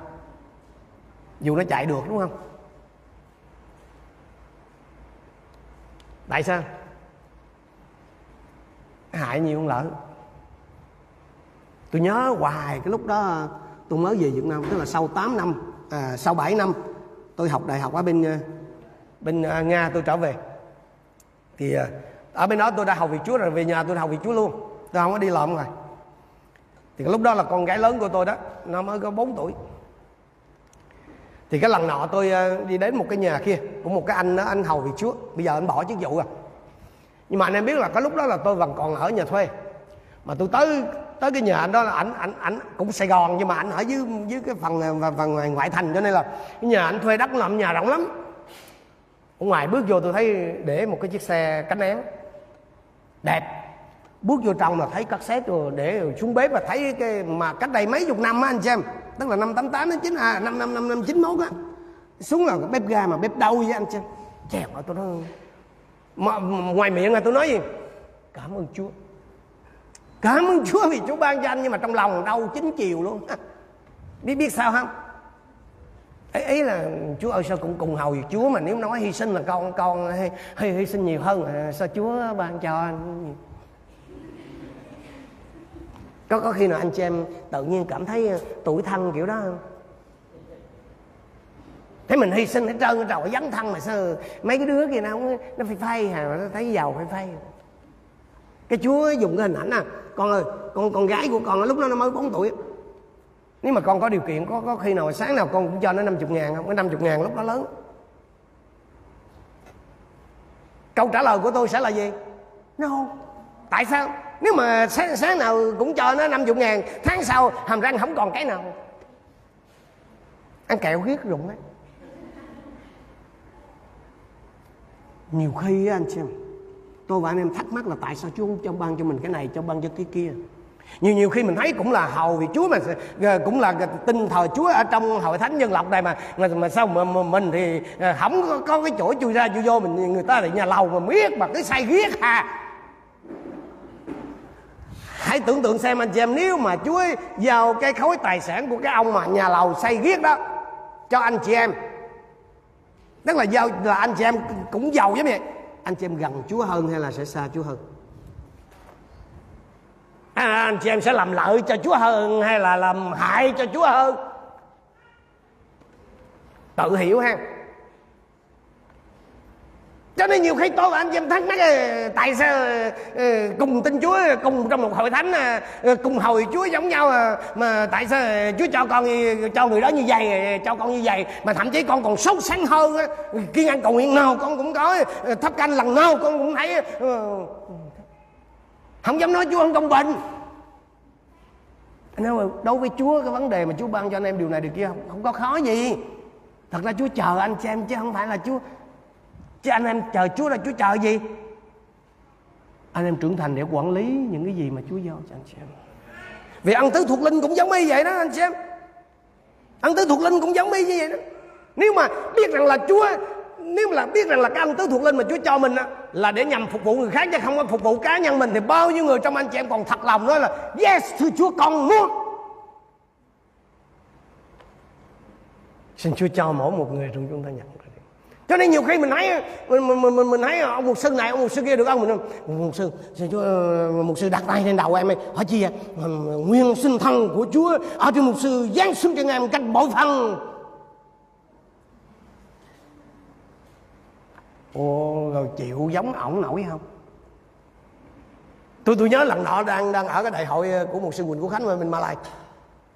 Dù nó chạy được đúng không? Tại sao? Hại nhiều hơn lợi tôi nhớ hoài cái lúc đó tôi mới về Việt Nam tức là sau 8 năm à, sau 7 năm tôi học đại học ở bên à, bên à, Nga tôi trở về. Thì à, ở bên đó tôi đã học việc Chúa rồi về nhà tôi đã học việc Chúa luôn. Tôi không có đi lộn rồi thì cái lúc đó là con gái lớn của tôi đó, nó mới có 4 tuổi. Thì cái lần nọ tôi ờ, đi đến một cái nhà kia của một cái anh đó, anh hầu việc Chúa. Bây giờ anh bỏ chức vụ rồi. Nhưng mà anh em biết là cái lúc đó là tôi vẫn còn ở nhà thuê. Mà tôi tới tới cái nhà anh đó là ảnh ảnh ảnh cũng Sài Gòn, nhưng mà ảnh ở dưới dưới cái phần ờ, phần ngoài, ngoại thành, cho nên là cái nhà anh thuê đất làm nhà rộng lắm. Ở ngoài bước vô tôi thấy để một cái chiếc xe cánh én đẹp bước vô trong là thấy cắt xét rồi để xuống bếp và thấy cái mà cách đây mấy chục năm á anh xem. Tức là năm tám tám đến chín à năm năm năm năm chín mốt á. Xuống là bếp ga mà bếp đâu vậy anh xem. Chèo mà tôi nói mà, ngoài miệng là tôi nói gì? Cảm ơn chúa. Cảm ơn chúa vì chúa ban cho anh nhưng mà trong lòng đau chín chiều luôn. Biết biết sao không? Ấy, ý là chúa ơi sao cũng cùng hầu chúa mà nếu nói hy sinh là con con hay, hy sinh nhiều hơn à, sao chúa ban cho anh? Có có khi nào anh chị em tự nhiên cảm thấy ờ, tuổi thân kiểu đó không? Thấy mình hy sinh hết trơn hết trọi dấn thân mà sao mấy cái đứa kia nó nó phải phay hà, nó thấy giàu phải phay cái chúa dùng cái hình ảnh à con ơi, con con gái của con lúc đó nó mới 4 tuổi. Nếu mà con có điều kiện, có có khi nào sáng nào con cũng cho nó 50 ngàn không? Cái 50 ngàn lúc đó lớn. Câu trả lời của tôi sẽ là gì? No tại sao? Nếu mà sáng, sáng nào cũng cho nó 50 ngàn tháng sau hàm răng không còn cái nào. Ăn kẹo ghét rụng đấy. Nhiều khi anh xem tôi và anh em thắc mắc là tại sao Chúa không cho ban cho mình cái này cho ban cho cái kia. Nhiều nhiều khi mình thấy cũng là hầu vì Chúa mà ờ, cũng là tin thờ Chúa ở trong hội thánh nhân lộc này mà. Mà, mà sao mà, mà mình thì ờ, không có, có cái chỗ chui ra chui vô mình người ta lại nhà lầu mà biết mà cái say ghét ha hãy tưởng tượng xem anh chị em nếu mà Chúa vào cái khối tài sản của cái ông mà nhà lầu xây ghét đó cho anh chị em. Tức là giao là anh chị em cũng giàu giống vậy. Anh chị em gần Chúa hơn hay là sẽ xa Chúa hơn? À, anh chị em sẽ làm lợi cho Chúa hơn hay là làm hại cho Chúa hơn? Tự hiểu ha cho nên nhiều khi tôi và anh em thắc mắc ờ, tại sao ờ, cùng tin Chúa cùng trong một hội thánh ờ, cùng hồi Chúa giống nhau mà tại sao Chúa cho con cho người đó như vậy cho con như vậy mà thậm chí con còn sốt sáng hơn kiên ăn cầu nguyện nào con cũng có thắp canh lần nào con cũng thấy không dám nói Chúa không công bình. Nếu mà đối với Chúa cái vấn đề mà Chúa ban cho anh em điều này điều kia không, không có khó gì. Thật ra Chúa chờ anh xem chứ không phải là Chúa chứ anh em chờ Chúa là Chúa chờ gì? Anh em trưởng thành để quản lý những cái gì mà Chúa giao cho anh chị em. Vì ăn tứ thuộc linh cũng giống như vậy đó anh chị em. Ăn tứ thuộc linh cũng giống như vậy đó. Nếu mà biết rằng là Chúa nếu là biết rằng là cái ăn tứ thuộc linh mà Chúa cho mình á, là để nhằm phục vụ người khác chứ không có phục vụ cá nhân mình thì bao nhiêu người trong anh chị em còn thật lòng nói là yes thưa Chúa con muốn xin Chúa cho mỗi một người trong chúng ta nhận cho nên nhiều khi mình thấy mình mình mình, mình thấy ông mục sư này ông mục sư kia được không? Mình mục sư chúa ờ, mục sư đặt tay lên đầu em ấy hỏi chi vậy? Nguyên sinh thân của chúa. Ở trên mục sư giáng xuống cho em cách bội phần. Ồ rồi chịu giống ổng nổi không? Tôi tôi nhớ lần nọ đang đang ở cái đại hội ờ, của một sư quỳnh của khánh mà mình mà lại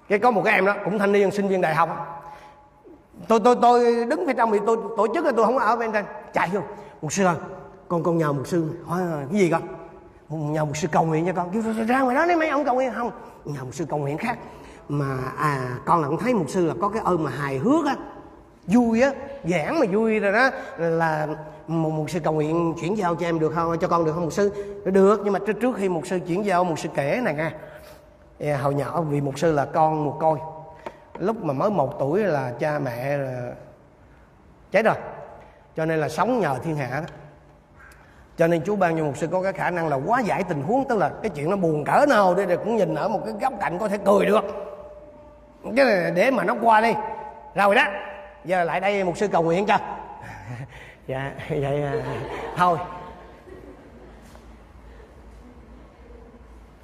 cái có một cái em đó cũng thanh niên sinh viên đại học tôi tôi tôi đứng phía trong thì tôi tổ chức tôi không ở bên trên. Chạy vô. Một sư ơi, con con nhờ một sư hỏi cái gì con? Nhờ một sư cầu nguyện cho con. Kêu ra ngoài đó lấy mấy ông cầu nguyện. Không, nhờ một sư cầu nguyện khác. Mà à con là thấy một sư là có cái ơn mà hài hước á. Vui á, giảng mà vui rồi đó. Là một một sư cầu nguyện chuyển giao cho em được không? Cho con được không một sư? Được, nhưng mà trước trước khi một sư chuyển giao một sư kể này nghe. Dạ, hồi nhỏ vì một sư là con một coi lúc mà mới một tuổi là cha mẹ là chết rồi. Cho nên là sống nhờ thiên hạ đó. Cho nên chú ban cho một sư có cái khả năng là quá giải tình huống tức là cái chuyện nó buồn cỡ nào đi cũng nhìn ở một cái góc cạnh có thể cười được. Cái này để mà nó qua đi. Rồi đó giờ lại đây một sư cầu nguyện cho. <laughs> Dạ vậy à, thôi.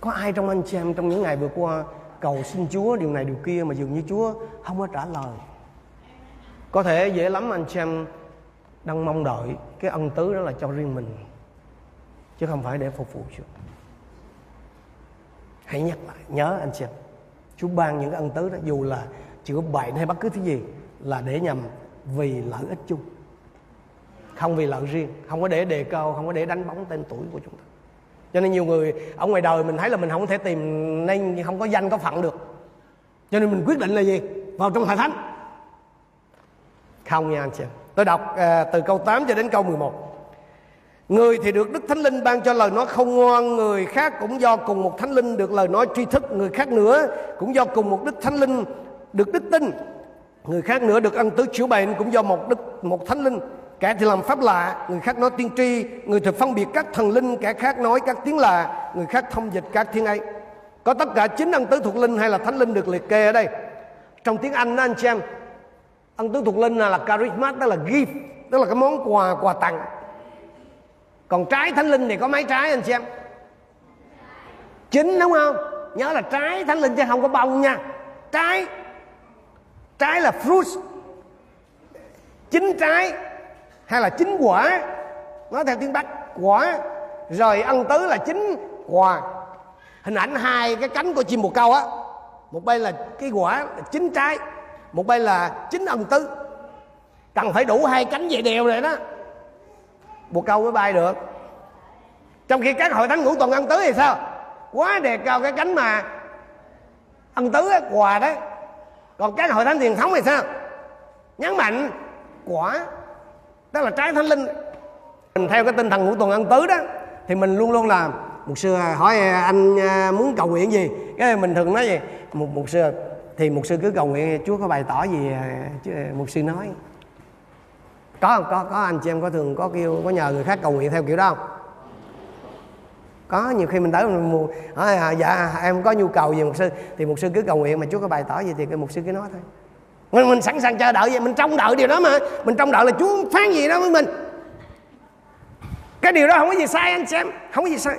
Có ai trong anh chị em trong những ngày vừa qua cầu xin Chúa, điều này, điều kia mà dường như Chúa không có trả lời. Có thể dễ lắm anh chị em đang mong đợi cái ân tứ đó là cho riêng mình, chứ không phải để phục vụ Chúa. Hãy nhắc lại, nhớ anh chị em, Chúa ban những cái ân tứ đó, dù là chữa bệnh hay bất cứ thứ gì, là để nhằm vì lợi ích chung. Không vì lợi riêng, không có để đề cao, không có để đánh bóng tên tuổi của chúng ta cho nên nhiều người ở ngoài đời mình thấy là mình không thể tìm nên không có danh có phận được. Cho nên mình quyết định là gì? Vào trong hội thánh. Không nha anh chị tôi đọc à, từ câu 8 cho đến câu 11 Người thì được Đức Thánh Linh ban cho lời nói không ngoan Người khác cũng do cùng một Thánh Linh được lời nói tri thức Người khác nữa cũng do cùng một Đức Thánh Linh được đức tin Người khác nữa được ăn tứ chữa bệnh cũng do một đức một Thánh Linh Kẻ thì làm pháp lạ, người khác nói tiên tri Người thì phân biệt các thần linh, kẻ khác nói các tiếng lạ Người khác thông dịch các tiếng ấy. Có tất cả chín ân tứ thuộc linh hay là thánh linh được liệt kê ở đây? Trong tiếng Anh đó anh chị em Ân tứ thuộc linh là, là charisma, tức là gift Tức là cái món quà, quà tặng. Còn trái thánh linh thì có mấy trái anh chị em Chín đúng không? Nhớ là trái thánh linh chứ không có bông nha. Trái Trái là fruit. Chín trái hay là chín quả. Nói theo tiếng bắc quả. Rồi ân tứ là chín quả. Hình ảnh hai cái cánh của chim bồ câu á. Một bên là cái quả là chín trái một bên là chín ân tứ. Cần phải đủ hai cánh về đều rồi đó. Bồ câu mới bay được. Trong khi các hội thánh ngũ tuần ân tứ thì sao? Quá đề cao cái cánh mà ân tứ á, quà đấy còn các hội thánh truyền thống thì sao? Nhấn mạnh quả đó là trái thánh linh. Mình theo cái tinh thần ngũ tuần ăn tứ đó thì mình luôn luôn làm một sư hỏi anh à, muốn cầu nguyện gì? Cái mình thường nói gì? Một một sư thì một sư cứ cầu nguyện chúa có bày tỏ gì à, chứ à, một sư nói. Có không? Có có anh chị em có thường có kêu có nhờ người khác cầu nguyện theo kiểu đó không? Có nhiều khi mình tới mình mua hỏi à, dạ em có nhu cầu gì một sư? Thì một sư cứ cầu nguyện mà chúa có bày tỏ gì thì cái một sư cứ nói thôi mình, mình sẵn sàng chờ đợi vậy mình trông đợi điều đó mà. Mình trông đợi là chúa phán gì đó với mình. Cái điều đó không có gì sai anh xem không có gì sai.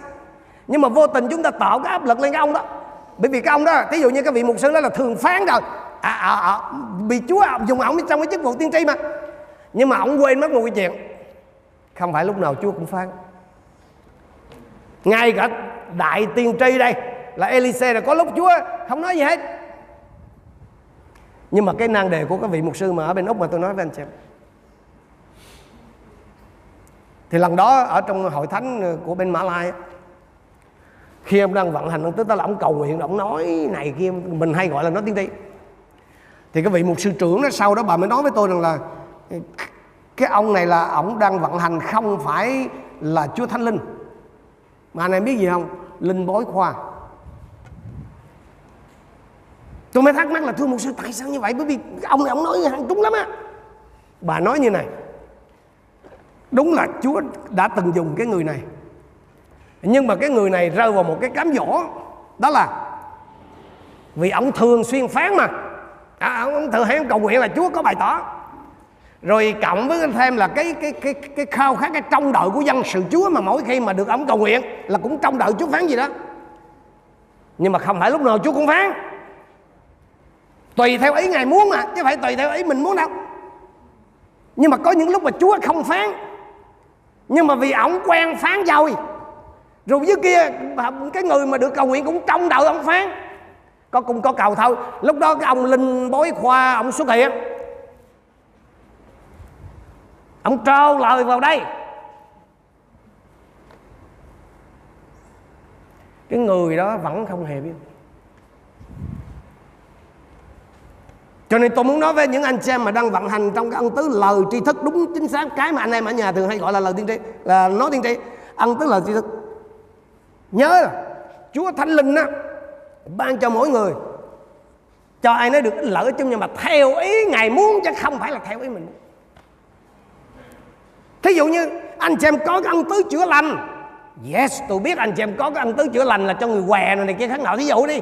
Nhưng mà vô tình chúng ta tạo cái áp lực lên cái ông đó. Bởi vì cái ông đó ví dụ như cái vị mục sư đó là thường phán rồi. À, à, à, bị chúa dùng ông trong cái chức vụ tiên tri mà. Nhưng mà ông quên mất một cái chuyện. Không phải lúc nào chúa cũng phán. Ngay cả đại tiên tri đây là Elise là có lúc chúa không nói gì hết nhưng mà cái nan đề của các vị mục sư mà ở bên úc mà tôi nói với anh chị. Thì lần đó ở trong hội thánh của bên mã lai khi ông đang vận hành, ông tức là ông cầu nguyện, ông nói này kia, mình hay gọi là nói tiếng tri thì cái vị mục sư trưởng đó, sau đó bà mới nói với tôi rằng là, cái ông này là ông đang vận hành không phải là chúa thánh linh. Mà anh em biết gì không? Linh bói khoa. Tôi mới thắc mắc là thưa một sư tại sao như vậy? Bởi vì ông này ông nói hàng đúng lắm á. Bà nói như này. Đúng là chúa đã từng dùng cái người này. Nhưng mà cái người này rơi vào một cái cám dỗ. Đó là vì ông thường xuyên phán mà. À, ông thường hay cầu nguyện là chúa có bài tỏ. Rồi cộng với thêm là cái cái cái cái khao khát cái trông đợi của dân sự chúa mà mỗi khi mà được ông cầu nguyện là cũng trông đợi chúa phán gì đó. Nhưng mà không phải lúc nào chúa cũng phán tùy theo ý ngài muốn mà, chứ phải tùy theo ý mình muốn đâu. Nhưng mà có những lúc mà chúa không phán, nhưng mà vì ổng quen phán rồi rồi dưới kia, cái người mà được cầu nguyện cũng trông đợi ông phán. Có cũng có cầu thôi. Lúc đó cái ông linh bói khoa, ông xuất hiện. Ông trao lời vào đây. Cái người đó vẫn không hề biết. Cho nên tôi muốn nói với những anh chị em mà đang vận hành trong cái ân tứ lời tri thức đúng chính xác cái mà anh em ở nhà thường hay gọi là lời tiên tri là nói tiên tri. Ân tứ lời tri thức. Nhớ là Chúa Thánh Linh á ban cho mỗi người cho ai nói được lợi chung nhưng mà theo ý ngài muốn chứ không phải là theo ý mình. Thí dụ như anh chị em có cái ân tứ chữa lành. Yes tôi biết anh chị em có cái ân tứ chữa lành là cho người què này, này kia khác nào. Thí dụ đi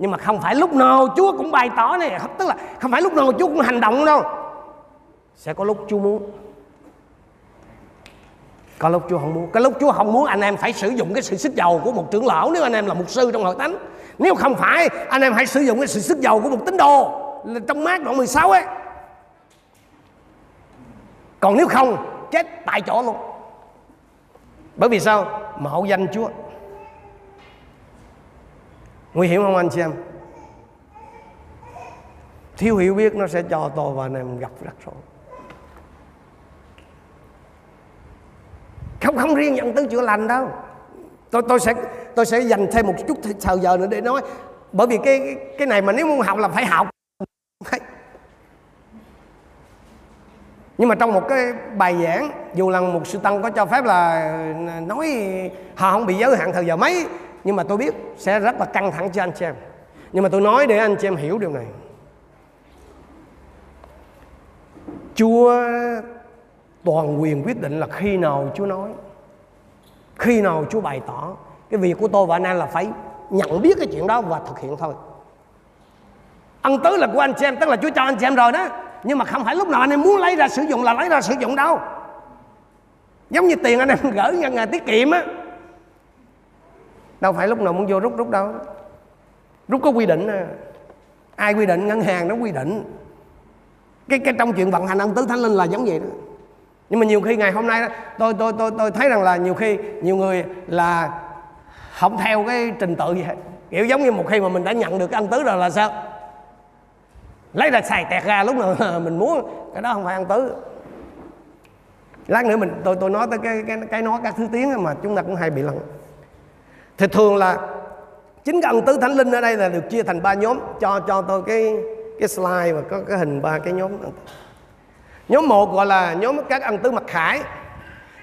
nhưng mà không phải lúc nào Chúa cũng bày tỏ này. Tức là không phải lúc nào Chúa cũng hành động đâu. Sẽ có lúc Chúa muốn. Có lúc Chúa không muốn. Cái lúc Chúa không muốn, anh em phải sử dụng cái sự sức dầu của một trưởng lão Nếu anh em là mục sư trong hội thánh. Nếu không phải, anh em hãy sử dụng cái sự sức dầu của một tín đồ Trong mát đoạn 16 ấy. Còn nếu không, chết tại chỗ luôn. Bởi vì sao? Mạo danh Chúa. Nguy hiểm không anh chị em? Thiếu hiểu biết nó sẽ cho tôi và anh em gặp rắc rối. Không không riêng nhận tứ chữa lành đâu. Tôi tôi sẽ tôi sẽ dành thêm một chút thời giờ nữa để nói. Bởi vì cái cái này mà nếu muốn học là phải học. Nhưng mà trong một cái bài giảng, dù là một sư tăng có cho phép là ờ, nói, họ không bị giới hạn thời giờ mấy nhưng mà tôi biết sẽ rất là căng thẳng cho anh chị em. Nhưng mà tôi nói để anh chị em hiểu điều này. Chúa toàn quyền quyết định là khi nào Chúa nói, khi nào Chúa bày tỏ. Cái việc của tôi và anh em là phải nhận biết cái chuyện đó và thực hiện thôi. Ân tứ là của anh chị em, tức là Chúa cho anh chị em rồi đó. Nhưng mà không phải lúc nào anh em muốn lấy ra sử dụng là lấy ra sử dụng đâu. Giống như tiền anh em gửi ngân hàng tiết kiệm á đâu phải lúc nào muốn vô rút rút đâu. Rút có quy định à. ai quy định ngân hàng nó quy định. Cái cái trong chuyện vận hành ân tứ thánh linh là giống vậy đó. Nhưng mà nhiều khi ngày hôm nay đó, tôi tôi tôi tôi thấy rằng là nhiều khi nhiều người là không theo cái trình tự gì hết. Kiểu giống như một khi mà mình đã nhận được cái ăn tứ rồi là sao? Lấy ra xài tẹt ra lúc nào <laughs> mình muốn. Cái đó không phải ăn tứ. Lát nữa mình tôi tôi nói tới cái cái cái nói các thứ tiếng mà chúng ta cũng hay bị lẫn thì thường là chính cái ân tứ thánh linh ở đây là được chia thành ba nhóm cho cho tôi cái cái slide và có cái hình ba cái nhóm nhóm một gọi là nhóm các ân tứ mặc khải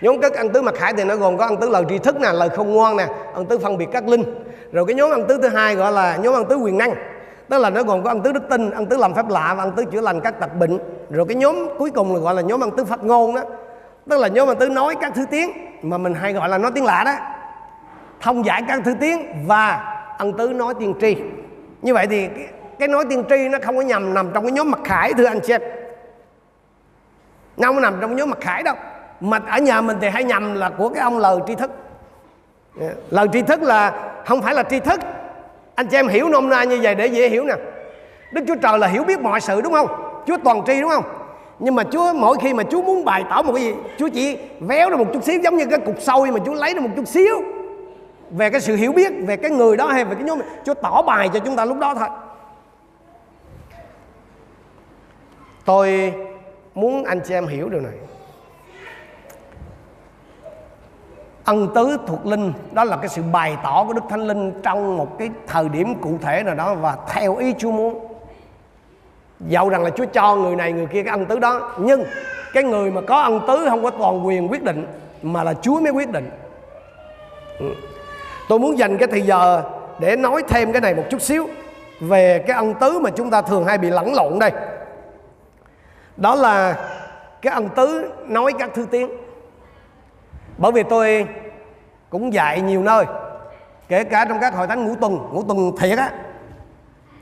nhóm các ân tứ mặc khải thì nó gồm có ân tứ lời tri thức nè lời không ngoan nè ân tứ phân biệt các linh rồi cái nhóm ân tứ thứ hai gọi là nhóm ân tứ quyền năng tức là nó gồm có ân tứ đức tin ân tứ làm phép lạ và ân tứ chữa lành các tật bệnh rồi cái nhóm cuối cùng là gọi là nhóm ân tứ phát ngôn đó tức là nhóm ân tứ nói các thứ tiếng mà mình hay gọi là nói tiếng lạ đó thông giải các thứ tiếng và ân tứ nói tiên tri. Như vậy thì cái, cái nói tiên tri nó không có nhầm nằm trong cái nhóm mặc khải thưa anh chị em nó không nằm trong nhóm mặc khải đâu. Mà ở nhà mình thì hay nhầm là của cái ông lời tri thức. Lời tri thức là không phải là tri thức. Anh chị em hiểu nôm na như vậy để dễ hiểu nè. Đức chúa trời là hiểu biết mọi sự đúng không? Chúa toàn tri đúng không? Nhưng mà chúa mỗi khi mà chúa muốn bày tỏ một cái gì chúa chỉ véo ra một chút xíu giống như cái cục sôi mà chúa lấy ra một chút xíu về cái sự hiểu biết về cái người đó hay về cái nhóm chúa tỏ bài cho chúng ta lúc đó thôi. Tôi muốn anh chị em hiểu điều này. Ân tứ thuộc linh, đó là cái sự bày tỏ của đức thánh linh trong một cái thời điểm cụ thể nào đó và theo ý chúa muốn. Dẫu rằng là chúa cho người này, người kia cái ân tứ đó, nhưng cái người mà có ân tứ không có toàn quyền quyết định, mà là chúa mới quyết định. Ừ tôi muốn dành cái thời giờ để nói thêm cái này một chút xíu về cái ân tứ mà chúng ta thường hay bị lẫn lộn đây. Đó là cái ân tứ nói các thứ tiếng. Bởi vì tôi cũng dạy nhiều nơi, kể cả trong các hội thánh ngũ tuần ngũ tuần thiệt á,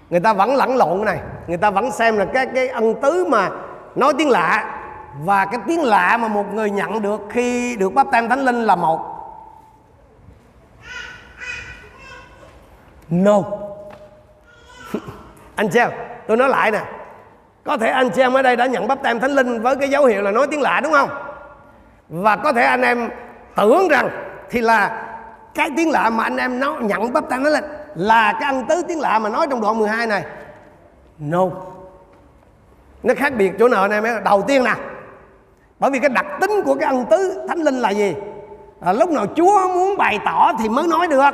người ta vẫn lẫn lộn cái này, người ta vẫn xem là cái cái ân tứ mà nói tiếng lạ và cái tiếng lạ mà một người nhận được khi được bắp tem thánh linh là một. No. <laughs> Anh xem tôi nói lại nè. Có thể anh chị em ở đây đã nhận bắp tem thánh linh với cái dấu hiệu là nói tiếng lạ, đúng không? Và có thể anh em tưởng rằng thì là cái tiếng lạ mà anh em nó nhận bắp tem thánh linh là cái ăn tứ tiếng lạ mà nói trong đoạn 12 này. No. Nó khác biệt chỗ nào anh em ấy đầu tiên nè, bởi vì cái đặc tính của cái ăn tứ thánh linh là gì? Là lúc nào chúa muốn bày tỏ thì mới nói được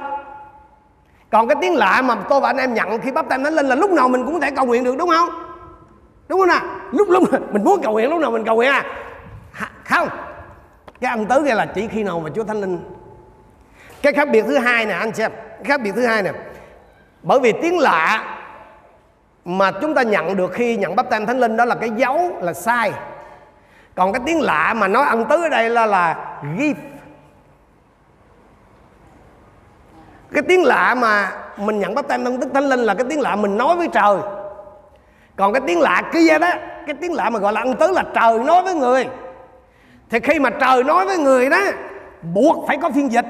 còn cái tiếng lạ mà tôi và anh em nhận khi bắp tay thánh linh là lúc nào mình cũng có thể cầu nguyện được, đúng không? Đúng không nào lúc lúc mình muốn cầu nguyện, lúc nào mình cầu nguyện à? Không. Cái ân tứ kia là chỉ khi nào mà chúa thánh linh. Cái khác biệt thứ hai nè, anh xem cái khác biệt thứ hai nè. Bởi vì tiếng lạ mà chúng ta nhận được khi nhận bắp tem thánh linh đó là cái dấu là sai. Còn cái tiếng lạ mà nói ân tứ ở đây là là gift cái tiếng lạ mà mình nhận bắp tem tức thánh linh là cái tiếng lạ mình nói với trời. Còn cái tiếng lạ kia đó cái tiếng lạ mà gọi là ân tứ là trời nói với người. Thì khi mà trời nói với người đó buộc phải có phiên dịch.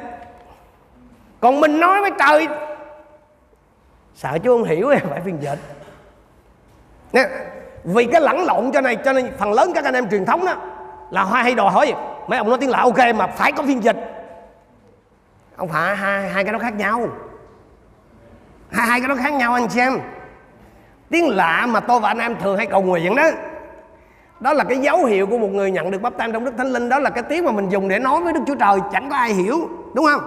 Còn mình nói với trời sợ chú không hiểu <laughs> phải phiên dịch. Nè, vì cái lẫn lộn cho này cho nên phần lớn các anh em truyền thống đó là hoa hay đòi hỏi mấy ông nói tiếng lạ ok mà phải có phiên dịch không phải hai hai cái đó khác nhau. Hai hai cái đó khác nhau anh chị em. Tiếng lạ mà tôi và anh em thường hay cầu nguyện đó. Đó là cái dấu hiệu của một người nhận được bắp tem trong đức thánh linh. Đó là cái tiếng mà mình dùng để nói với đức chúa trời, chẳng có ai hiểu, đúng không?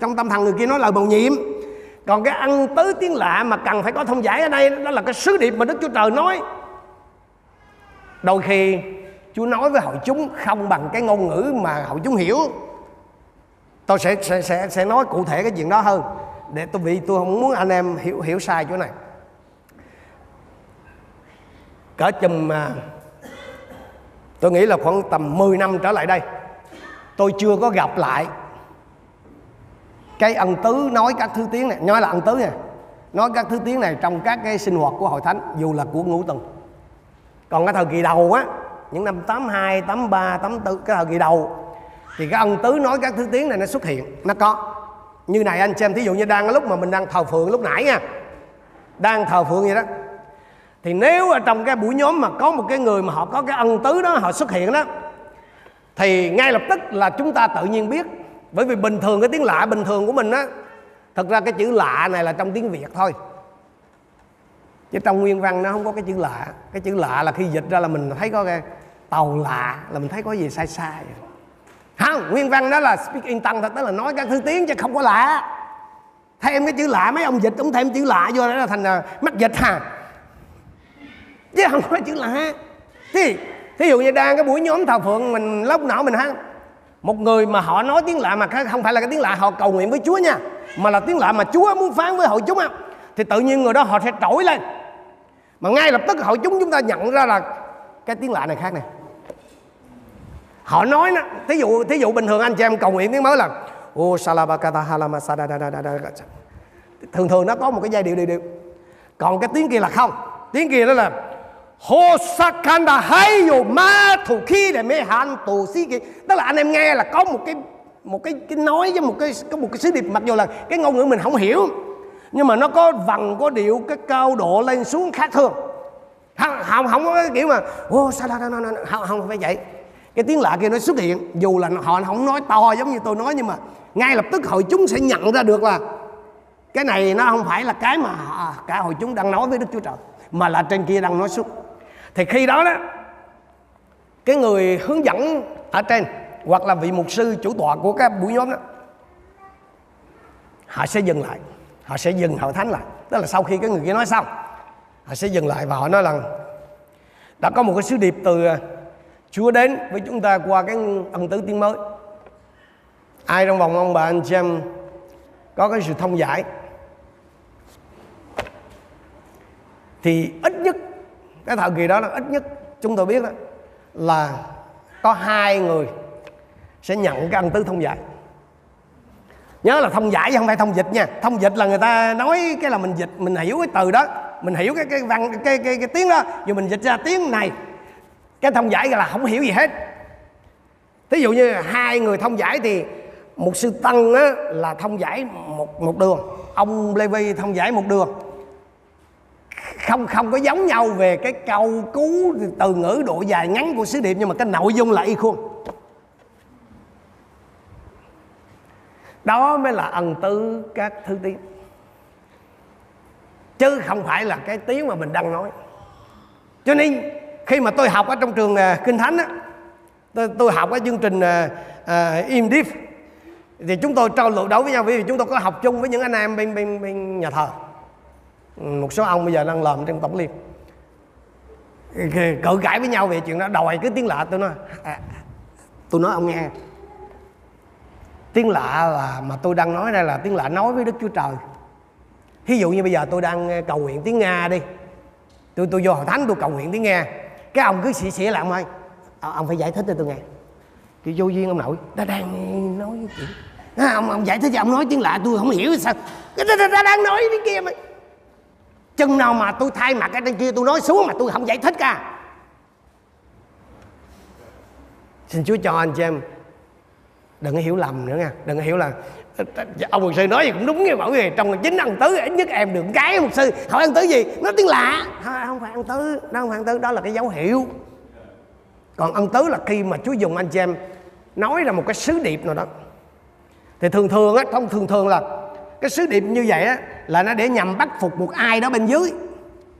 Trong tâm thần người kia nói lời bầu nhiệm. Còn cái ăn tứ tiếng lạ mà cần phải có thông giải ở đây, đó là cái sứ điệp mà đức chúa trời nói. Đôi khi chúa nói với hội chúng không bằng cái ngôn ngữ mà hội chúng hiểu tôi sẽ sẽ sẽ, sẽ nói cụ thể cái chuyện đó hơn. Để tôi vì tôi không muốn anh em hiểu hiểu sai chỗ này. Cỡ chùm mà tôi nghĩ là khoảng tầm 10 năm trở lại đây tôi chưa có gặp lại cái ân tứ nói các thứ tiếng này. Nói là ân tứ này nói các thứ tiếng này trong các cái sinh hoạt của hội thánh dù là của ngũ tuần còn cái thời kỳ đầu á những năm 82, 83, 84 cái thời kỳ đầu thì cái ân tứ nói các thứ tiếng này nó xuất hiện. Nó có. Như này anh xem, thí dụ như đang lúc mà mình đang thờ phượng lúc nãy nha. Đang thờ phượng vậy đó. Thì nếu ở trong cái buổi nhóm mà có một cái người mà họ có cái ân tứ đó, họ xuất hiện đó, thì ngay lập tức là chúng ta tự nhiên biết. Bởi vì bình thường cái tiếng lạ bình thường của mình á, thật ra cái chữ lạ này là trong tiếng việt thôi. Chứ trong nguyên văn nó không có cái chữ lạ. Cái chữ lạ là khi dịch ra là mình thấy có cái tàu lạ, là mình thấy có gì sai sai không nguyên văn đó là speak in tongue thật tức là nói các thứ tiếng chứ không có lạ. Thêm cái chữ lạ mấy ông dịch cũng thêm chữ lạ vô đó là thành uh, mắc dịch hà chứ không có chữ lạ. Thì thí dụ như đang cái buổi nhóm thờ phượng mình lóc não mình ha một người mà họ nói tiếng lạ mà không phải là cái tiếng lạ họ cầu nguyện với Chúa nha mà là tiếng lạ mà Chúa muốn phán với hội chúng á thì tự nhiên người đó họ sẽ trỗi lên. Mà ngay lập tức hội chúng chúng ta nhận ra là cái tiếng lạ này khác này họ nói đó thí dụ thí dụ bình thường anh chị em cầu nguyện tiếng mới là ô salabakata halama thường thường nó có một cái giai điệu điệu điệu. Còn cái tiếng kia là không. Tiếng kia đó là Hosakanda dù ma thủ khi để mê han tổ xí kia tức là anh em nghe là có một cái một cái cái nói với một cái có một cái sứ điệp mặc dù là cái ngôn ngữ mình không hiểu nhưng mà nó có vần có điệu cái cao độ lên xuống khác thường. Không không, không có cái kiểu mà ô sao đó, đó, đó, không không phải vậy cái tiếng lạ kia nó xuất hiện, dù là họ không nói to giống như tôi nói, nhưng mà ngay lập tức hội chúng sẽ nhận ra được là cái này nó không phải là cái mà à, cả hội chúng đang nói với đức chúa trời, mà là trên kia đang nói xuất thì khi đó đó, cái người hướng dẫn ở trên, hoặc là vị mục sư chủ tọa của các buổi nhóm đó, họ sẽ dừng lại. Họ sẽ dừng hội thánh lại. Tức là sau khi cái người kia nói xong, họ sẽ dừng lại và họ nói rằng, đã có một cái sứ điệp từ à, Chúa đến với chúng ta qua cái ân tứ tiếng mới. Ai trong vòng ông bà anh chị em có cái sự thông giải thì ít nhất cái thời kỳ đó là ít nhất chúng tôi biết đó, là có hai người sẽ nhận cái ân tứ thông giải. Nhớ là thông giải chứ không phải thông dịch nha. Thông dịch là người ta nói cái là mình dịch mình hiểu cái từ đó mình hiểu cái cái văn cái cái, cái tiếng đó rồi mình dịch ra tiếng này cái thông giải là không hiểu gì hết. Thí dụ như hai người thông giải thì một sư tăng á, là thông giải một một đường. Ông lê vi thông giải một đường. Không không có giống nhau về cái câu cú từ ngữ độ dài ngắn của sứ điệp nhưng mà cái nội dung là y khuôn. Đó mới là ân tứ các thứ tiếng. Chứ không phải là cái tiếng mà mình đang nói. Cho nên khi mà tôi học ở trong trường à, kinh thánh á tôi, tôi học ở chương trình uh, im deep thì chúng tôi trao luận đấu với nhau. Vì chúng tôi có học chung với những anh em bên bên bên nhà thờ. Ừ, một số ông bây giờ đang làm trong tổng liên. Cự cãi với nhau về chuyện đó. Đòi cái tiếng lạ tôi nói à, tôi nói ông nghe. Tiếng lạ là mà tôi đang nói đây là tiếng lạ nói với đức chúa trời. Thí dụ như bây giờ tôi đang cầu nguyện tiếng nga đi. Tôi tôi vô hội thánh tôi cầu nguyện tiếng nga cái ông cứ xỉa xỉa lại ông ơi. À, ông phải giải thích cho tôi nghe. Cái vô duyên ông nội. Ta đang nói với chuyện à, ông ông giải thích cho ông nói tiếng lạ tôi không hiểu sao. Cái ta, ta đang nói tiếng kia mà. Chừng nào mà tôi thay mặt cái trên kia tôi nói xuống mà tôi không giải thích cả xin chúa cho anh chị em đừng có hiểu lầm nữa nha. Đừng có hiểu là Ờ, dạ, ông mục sư nói gì cũng đúng nghe bảo gì trong chính ăn tứ, ít nhất em được cái mục sư. Hỏi ăn tứ gì? Nó tiếng lạ. Thôi, không phải ăn tứ đó không phải ăn tứ, đó là cái dấu hiệu. Còn ăn tứ là khi mà chúa dùng anh chị em nói ra một cái sứ điệp nào đó. Thì thường thường á, thông thường thường là cái sứ điệp như vậy á, là nó để nhằm bắt phục một ai đó bên dưới,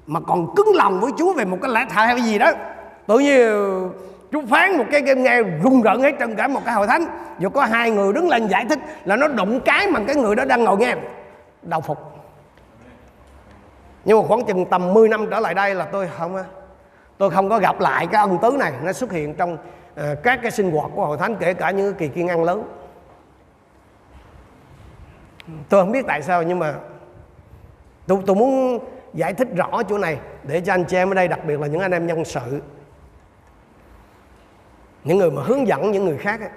mà còn cứng lòng với chúa về một cái lẽ thật hay cái gì đó. Tự nhiên Chú phán một cái, game nghe rung rợn hết trong cả một cái hội thánh. Dù có hai người đứng lên giải thích Là nó đụng cái mà cái người đó đang ngồi nghe. Đau phục. Nhưng mà khoảng chừng tầm 10 năm trở lại đây là tôi không Tôi không có gặp lại cái ân tứ này. Nó xuất hiện trong uh, các cái sinh hoạt của hội thánh Kể cả những kỳ kiên ăn lớn. Tôi không biết tại sao nhưng mà Tôi, tôi muốn giải thích rõ chỗ này Để cho anh chị em ở đây đặc biệt là những anh em nhân sự những người mà hướng dẫn những người khác ấy,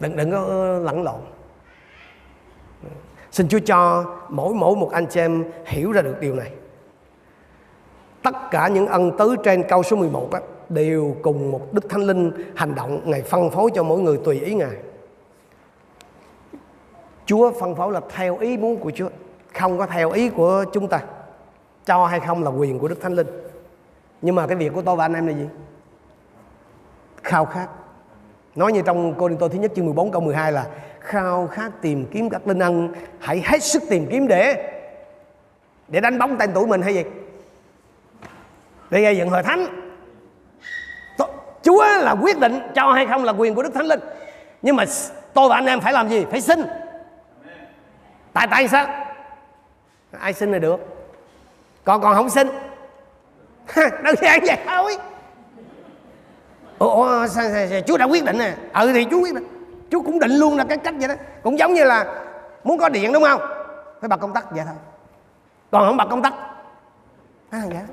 đừng đừng có lẫn lộn. Xin Chúa cho mỗi mỗi một anh chị em hiểu ra được điều này. Tất cả những ân tứ trên câu số 11 á, đều cùng một Đức Thánh Linh hành động Ngài phân phối cho mỗi người tùy ý Ngài. Chúa phân phối là theo ý muốn của Chúa Không có theo ý của chúng ta. Cho hay không là quyền của Đức Thánh Linh. Nhưng mà cái việc của tôi và anh em là gì? Khao khát. Nói như trong Cô Đinh Tô thứ nhất chương 14 câu 12 là, khao khát tìm kiếm các linh ăn hãy hết sức tìm kiếm để để đánh bóng tên tuổi mình hay gì? Để gây dựng hội thánh. Chúa là quyết định cho hay không là quyền của Đức Thánh Linh. Nhưng mà tôi và anh em phải làm gì? Phải xin. Tại tại sao? Ai xin là được. Còn còn không xin. Đơn giản vậy thôi ủa sao, sao, sao, chú đã quyết định nè. Ừ thì chú quyết định. Chú cũng định luôn là cái cách vậy đó. Cũng giống như là muốn có điện đúng không? Phải bật công tắc vậy thôi. Còn không bật công tắc? À, dạ.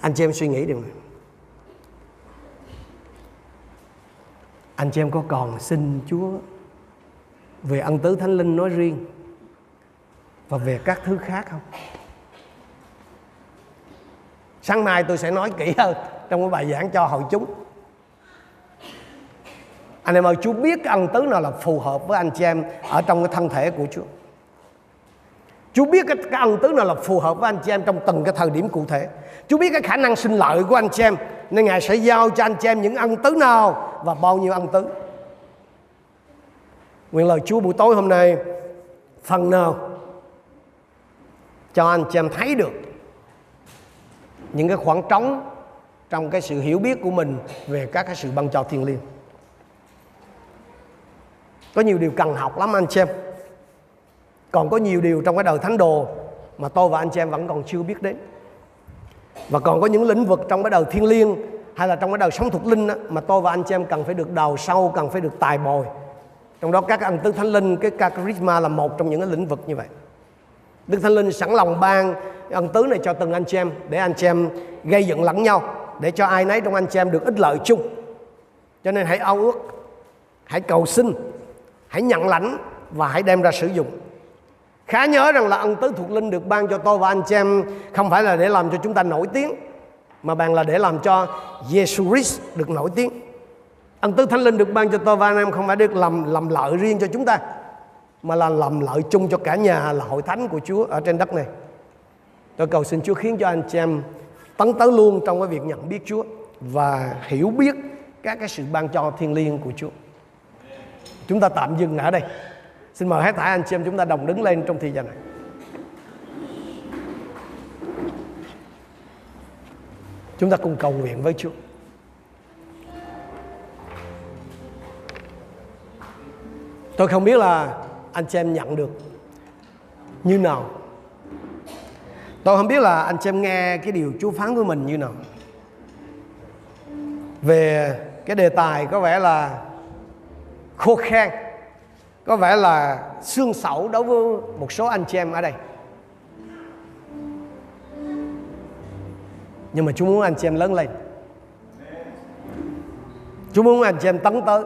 anh chị em suy nghĩ điều này anh chị em có còn xin chúa về ân tứ thánh linh nói riêng và về các thứ khác không sáng mai tôi sẽ nói kỹ hơn trong cái bài giảng cho hội chúng. Anh em ơi Chúa biết cái ân tứ nào là phù hợp với anh chị em ở trong cái thân thể của Chúa. Chúa biết cái, cái ân tứ nào là phù hợp với anh chị em trong từng cái thời điểm cụ thể. Chúa biết cái khả năng sinh lợi của anh chị em Nên Ngài sẽ giao cho anh chị em những ân tứ nào Và bao nhiêu ân tứ. Nguyện lời Chúa buổi tối hôm nay Phần nào Cho anh chị em thấy được những cái khoảng trống trong cái sự hiểu biết của mình về các cái sự ban cho thiên liêng. Có nhiều điều cần học lắm anh chị em còn có nhiều điều trong cái đời thánh đồ mà tôi và anh chị em vẫn còn chưa biết đến. Và còn có những lĩnh vực trong cái đời thiên liêng hay là trong cái đời sống thuộc linh đó, mà tôi và anh chị em cần phải được đào sâu cần phải được tài bồi. Trong đó các anh tứ thánh linh cái charisma là một trong những cái lĩnh vực như vậy. Đức thánh linh sẵn lòng ban ân tứ này cho từng anh chị em, để anh chị em gây dựng lẫn nhau, để cho ai nấy trong anh chị em được ích lợi chung. Cho nên hãy ao ước, hãy cầu xin, hãy nhận lãnh và hãy đem ra sử dụng. Khá nhớ rằng là ân tứ thuộc linh được ban cho tôi và anh chị em không phải là để làm cho chúng ta nổi tiếng, mà bằng là để làm cho Jesus Christ được nổi tiếng. Ân tứ thánh linh được ban cho tôi và anh em không phải được làm làm lợi riêng cho chúng ta, mà là làm lợi chung cho cả nhà là hội thánh của Chúa ở trên đất này. Tôi cầu xin Chúa khiến cho anh chị em tấn tới luôn trong cái việc nhận biết Chúa và hiểu biết các cái sự ban cho thiên liêng của Chúa. Chúng ta tạm dừng ở đây. Xin mời hết thảy anh chị em chúng ta đồng đứng lên trong thời gian này. Chúng ta cùng cầu nguyện với Chúa. Tôi không biết là anh chị em nhận được như nào tôi không biết là anh xem em nghe cái điều Chúa phán với mình như nào. Về cái đề tài có vẻ là khô khan, có vẻ là xương sẩu đối với một số anh chị em ở đây. Nhưng mà Chúa muốn anh chị em lớn lên. Chúa muốn anh chị em tấn tới.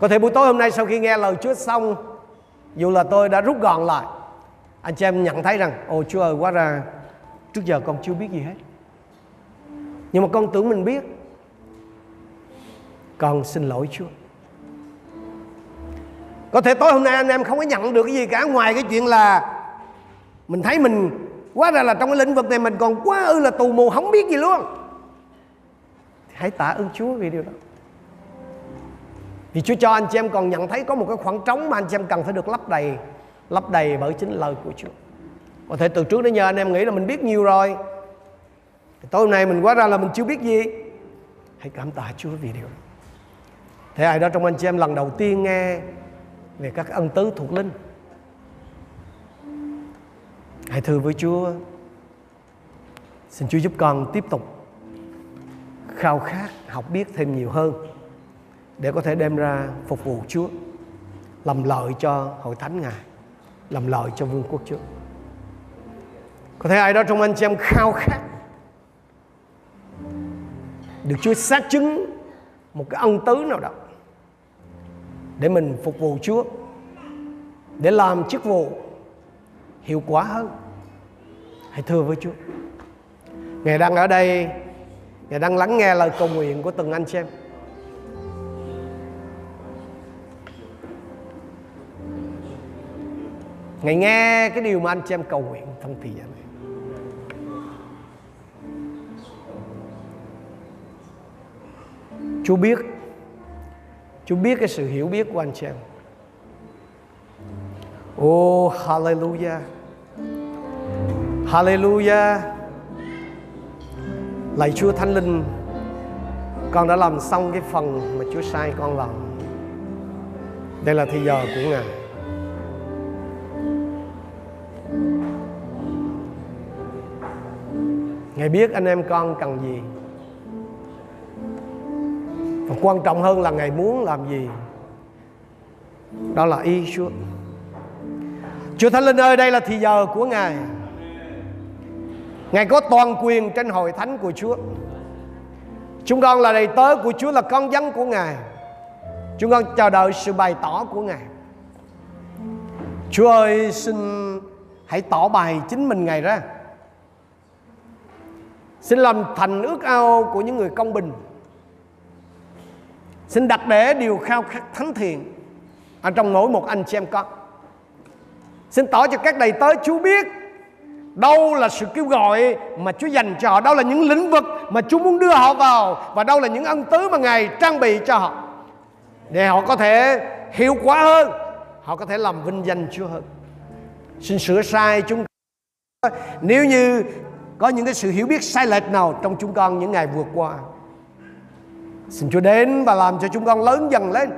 Có thể buổi tối hôm nay sau khi nghe lời Chúa xong, Dù là tôi đã rút gọn lại anh chị em nhận thấy rằng, Ồ, Chúa ơi quá ra Trước giờ con chưa biết gì hết. Nhưng mà con tưởng mình biết, Con xin lỗi Chúa. Có thể tối hôm nay anh em không có nhận được cái gì cả, Ngoài cái chuyện là Mình thấy mình Quá ra là trong cái lĩnh vực này mình còn quá ư là tù mù, không biết gì luôn. Hãy tạ ơn Chúa vì điều đó. Vì Chúa cho anh chị em còn nhận thấy có một cái khoảng trống mà anh chị em cần phải được lấp đầy. Lấp đầy bởi chính lời của Chúa. Có thể từ trước đến giờ anh em nghĩ là mình biết nhiều rồi. Tối hôm nay mình quá ra là mình chưa biết gì. Hãy cảm tạ Chúa vì điều đó. Thế ai đó trong anh chị em lần đầu tiên nghe Về các ân tứ thuộc linh, Hãy thưa với Chúa. Xin Chúa giúp con tiếp tục khao khát, học biết thêm nhiều hơn để có thể đem ra phục vụ Chúa, làm lợi cho hội thánh Ngài làm lợi cho vương quốc Chúa có thể ai đó trong anh chị em khao khát? Được Chúa xác chứng một cái ân tứ nào đó để mình phục vụ Chúa, để làm chức vụ hiệu quả hơn. Hãy thưa với Chúa. Ngài đang ở đây, Ngài đang lắng nghe lời cầu nguyện của từng anh chị em. Ngài nghe cái điều mà anh chị em cầu nguyện trong thời gian này. Chúa biết. Chúa biết cái sự hiểu biết của anh chị em. Oh hallelujah. Hallelujah. Lạy Chúa Thánh Linh, Con đã làm xong cái phần mà Chúa sai con làm. Đây là thời giờ của Ngài. Ngài biết anh em con cần gì. Và quan trọng hơn là Ngài muốn làm gì. Đó là y Chúa. Chúa Thánh Linh ơi, đây là thì giờ của Ngài. Ngài có toàn quyền trên hội thánh của Chúa. Chúng con là đầy tớ của Chúa, là con dân của Ngài. Chúng con chờ đợi sự bày tỏ của Ngài. Chúa ơi, xin hãy tỏ bài chính mình Ngài ra. Xin làm thành ước ao của những người công bình. Xin đặt để điều khao khát thánh thiện Ở trong mỗi một anh chị em con. Xin tỏ cho các đầy tớ Chúa biết Đâu là sự kêu gọi mà Chúa dành cho họ, Đâu là những lĩnh vực mà Chúa muốn đưa họ vào Và đâu là những ân tứ mà Ngài trang bị cho họ. Để họ có thể hiệu quả hơn, Họ có thể làm vinh danh Chúa hơn. Xin sửa sai chúng Nếu như có những cái sự hiểu biết sai lệch nào Trong chúng con những ngày vừa qua? Xin Chúa đến và làm cho chúng con lớn dần lên,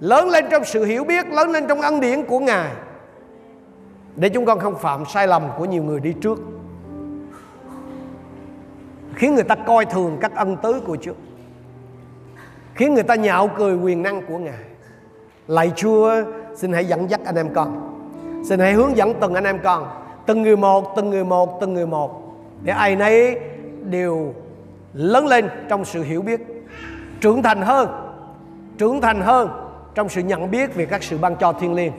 Lớn lên trong sự hiểu biết, Lớn lên trong ân điển của Ngài. Để chúng con không phạm sai lầm của nhiều người đi trước, khiến người ta coi thường các ân tứ của Chúa, khiến người ta nhạo cười quyền năng của Ngài. Lạy Chúa, xin hãy dẫn dắt anh em con. Xin hãy hướng dẫn từng anh em con, từng người một, từng người một, từng người một để ai nấy đều lớn lên trong sự hiểu biết, trưởng thành hơn, trưởng thành hơn trong sự nhận biết về các sự ban cho thiên liêng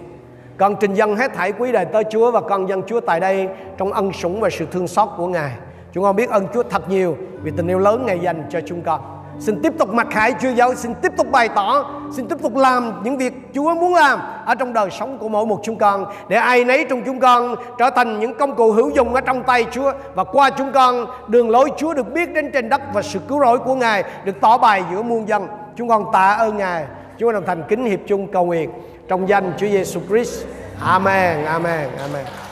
con trình dân hết thảy quý đầy tới Chúa và con dân Chúa tại đây trong ân sủng và sự thương xót của Ngài. Chúng con biết ơn Chúa thật nhiều vì tình yêu lớn Ngài dành cho chúng con. Xin tiếp tục mặc khải Chúa giáo, xin tiếp tục bày tỏ, xin tiếp tục làm những việc Chúa muốn làm ở trong đời sống của mỗi một chúng con để ai nấy trong chúng con trở thành những công cụ hữu dụng ở trong tay Chúa và qua chúng con đường lối Chúa được biết đến trên đất và sự cứu rỗi của Ngài được tỏ bài giữa muôn dân. Chúng con tạ ơn Ngài. Chúng con đồng thành kính hiệp chung cầu nguyện trong danh Chúa Giêsu Christ. Amen, amen, amen.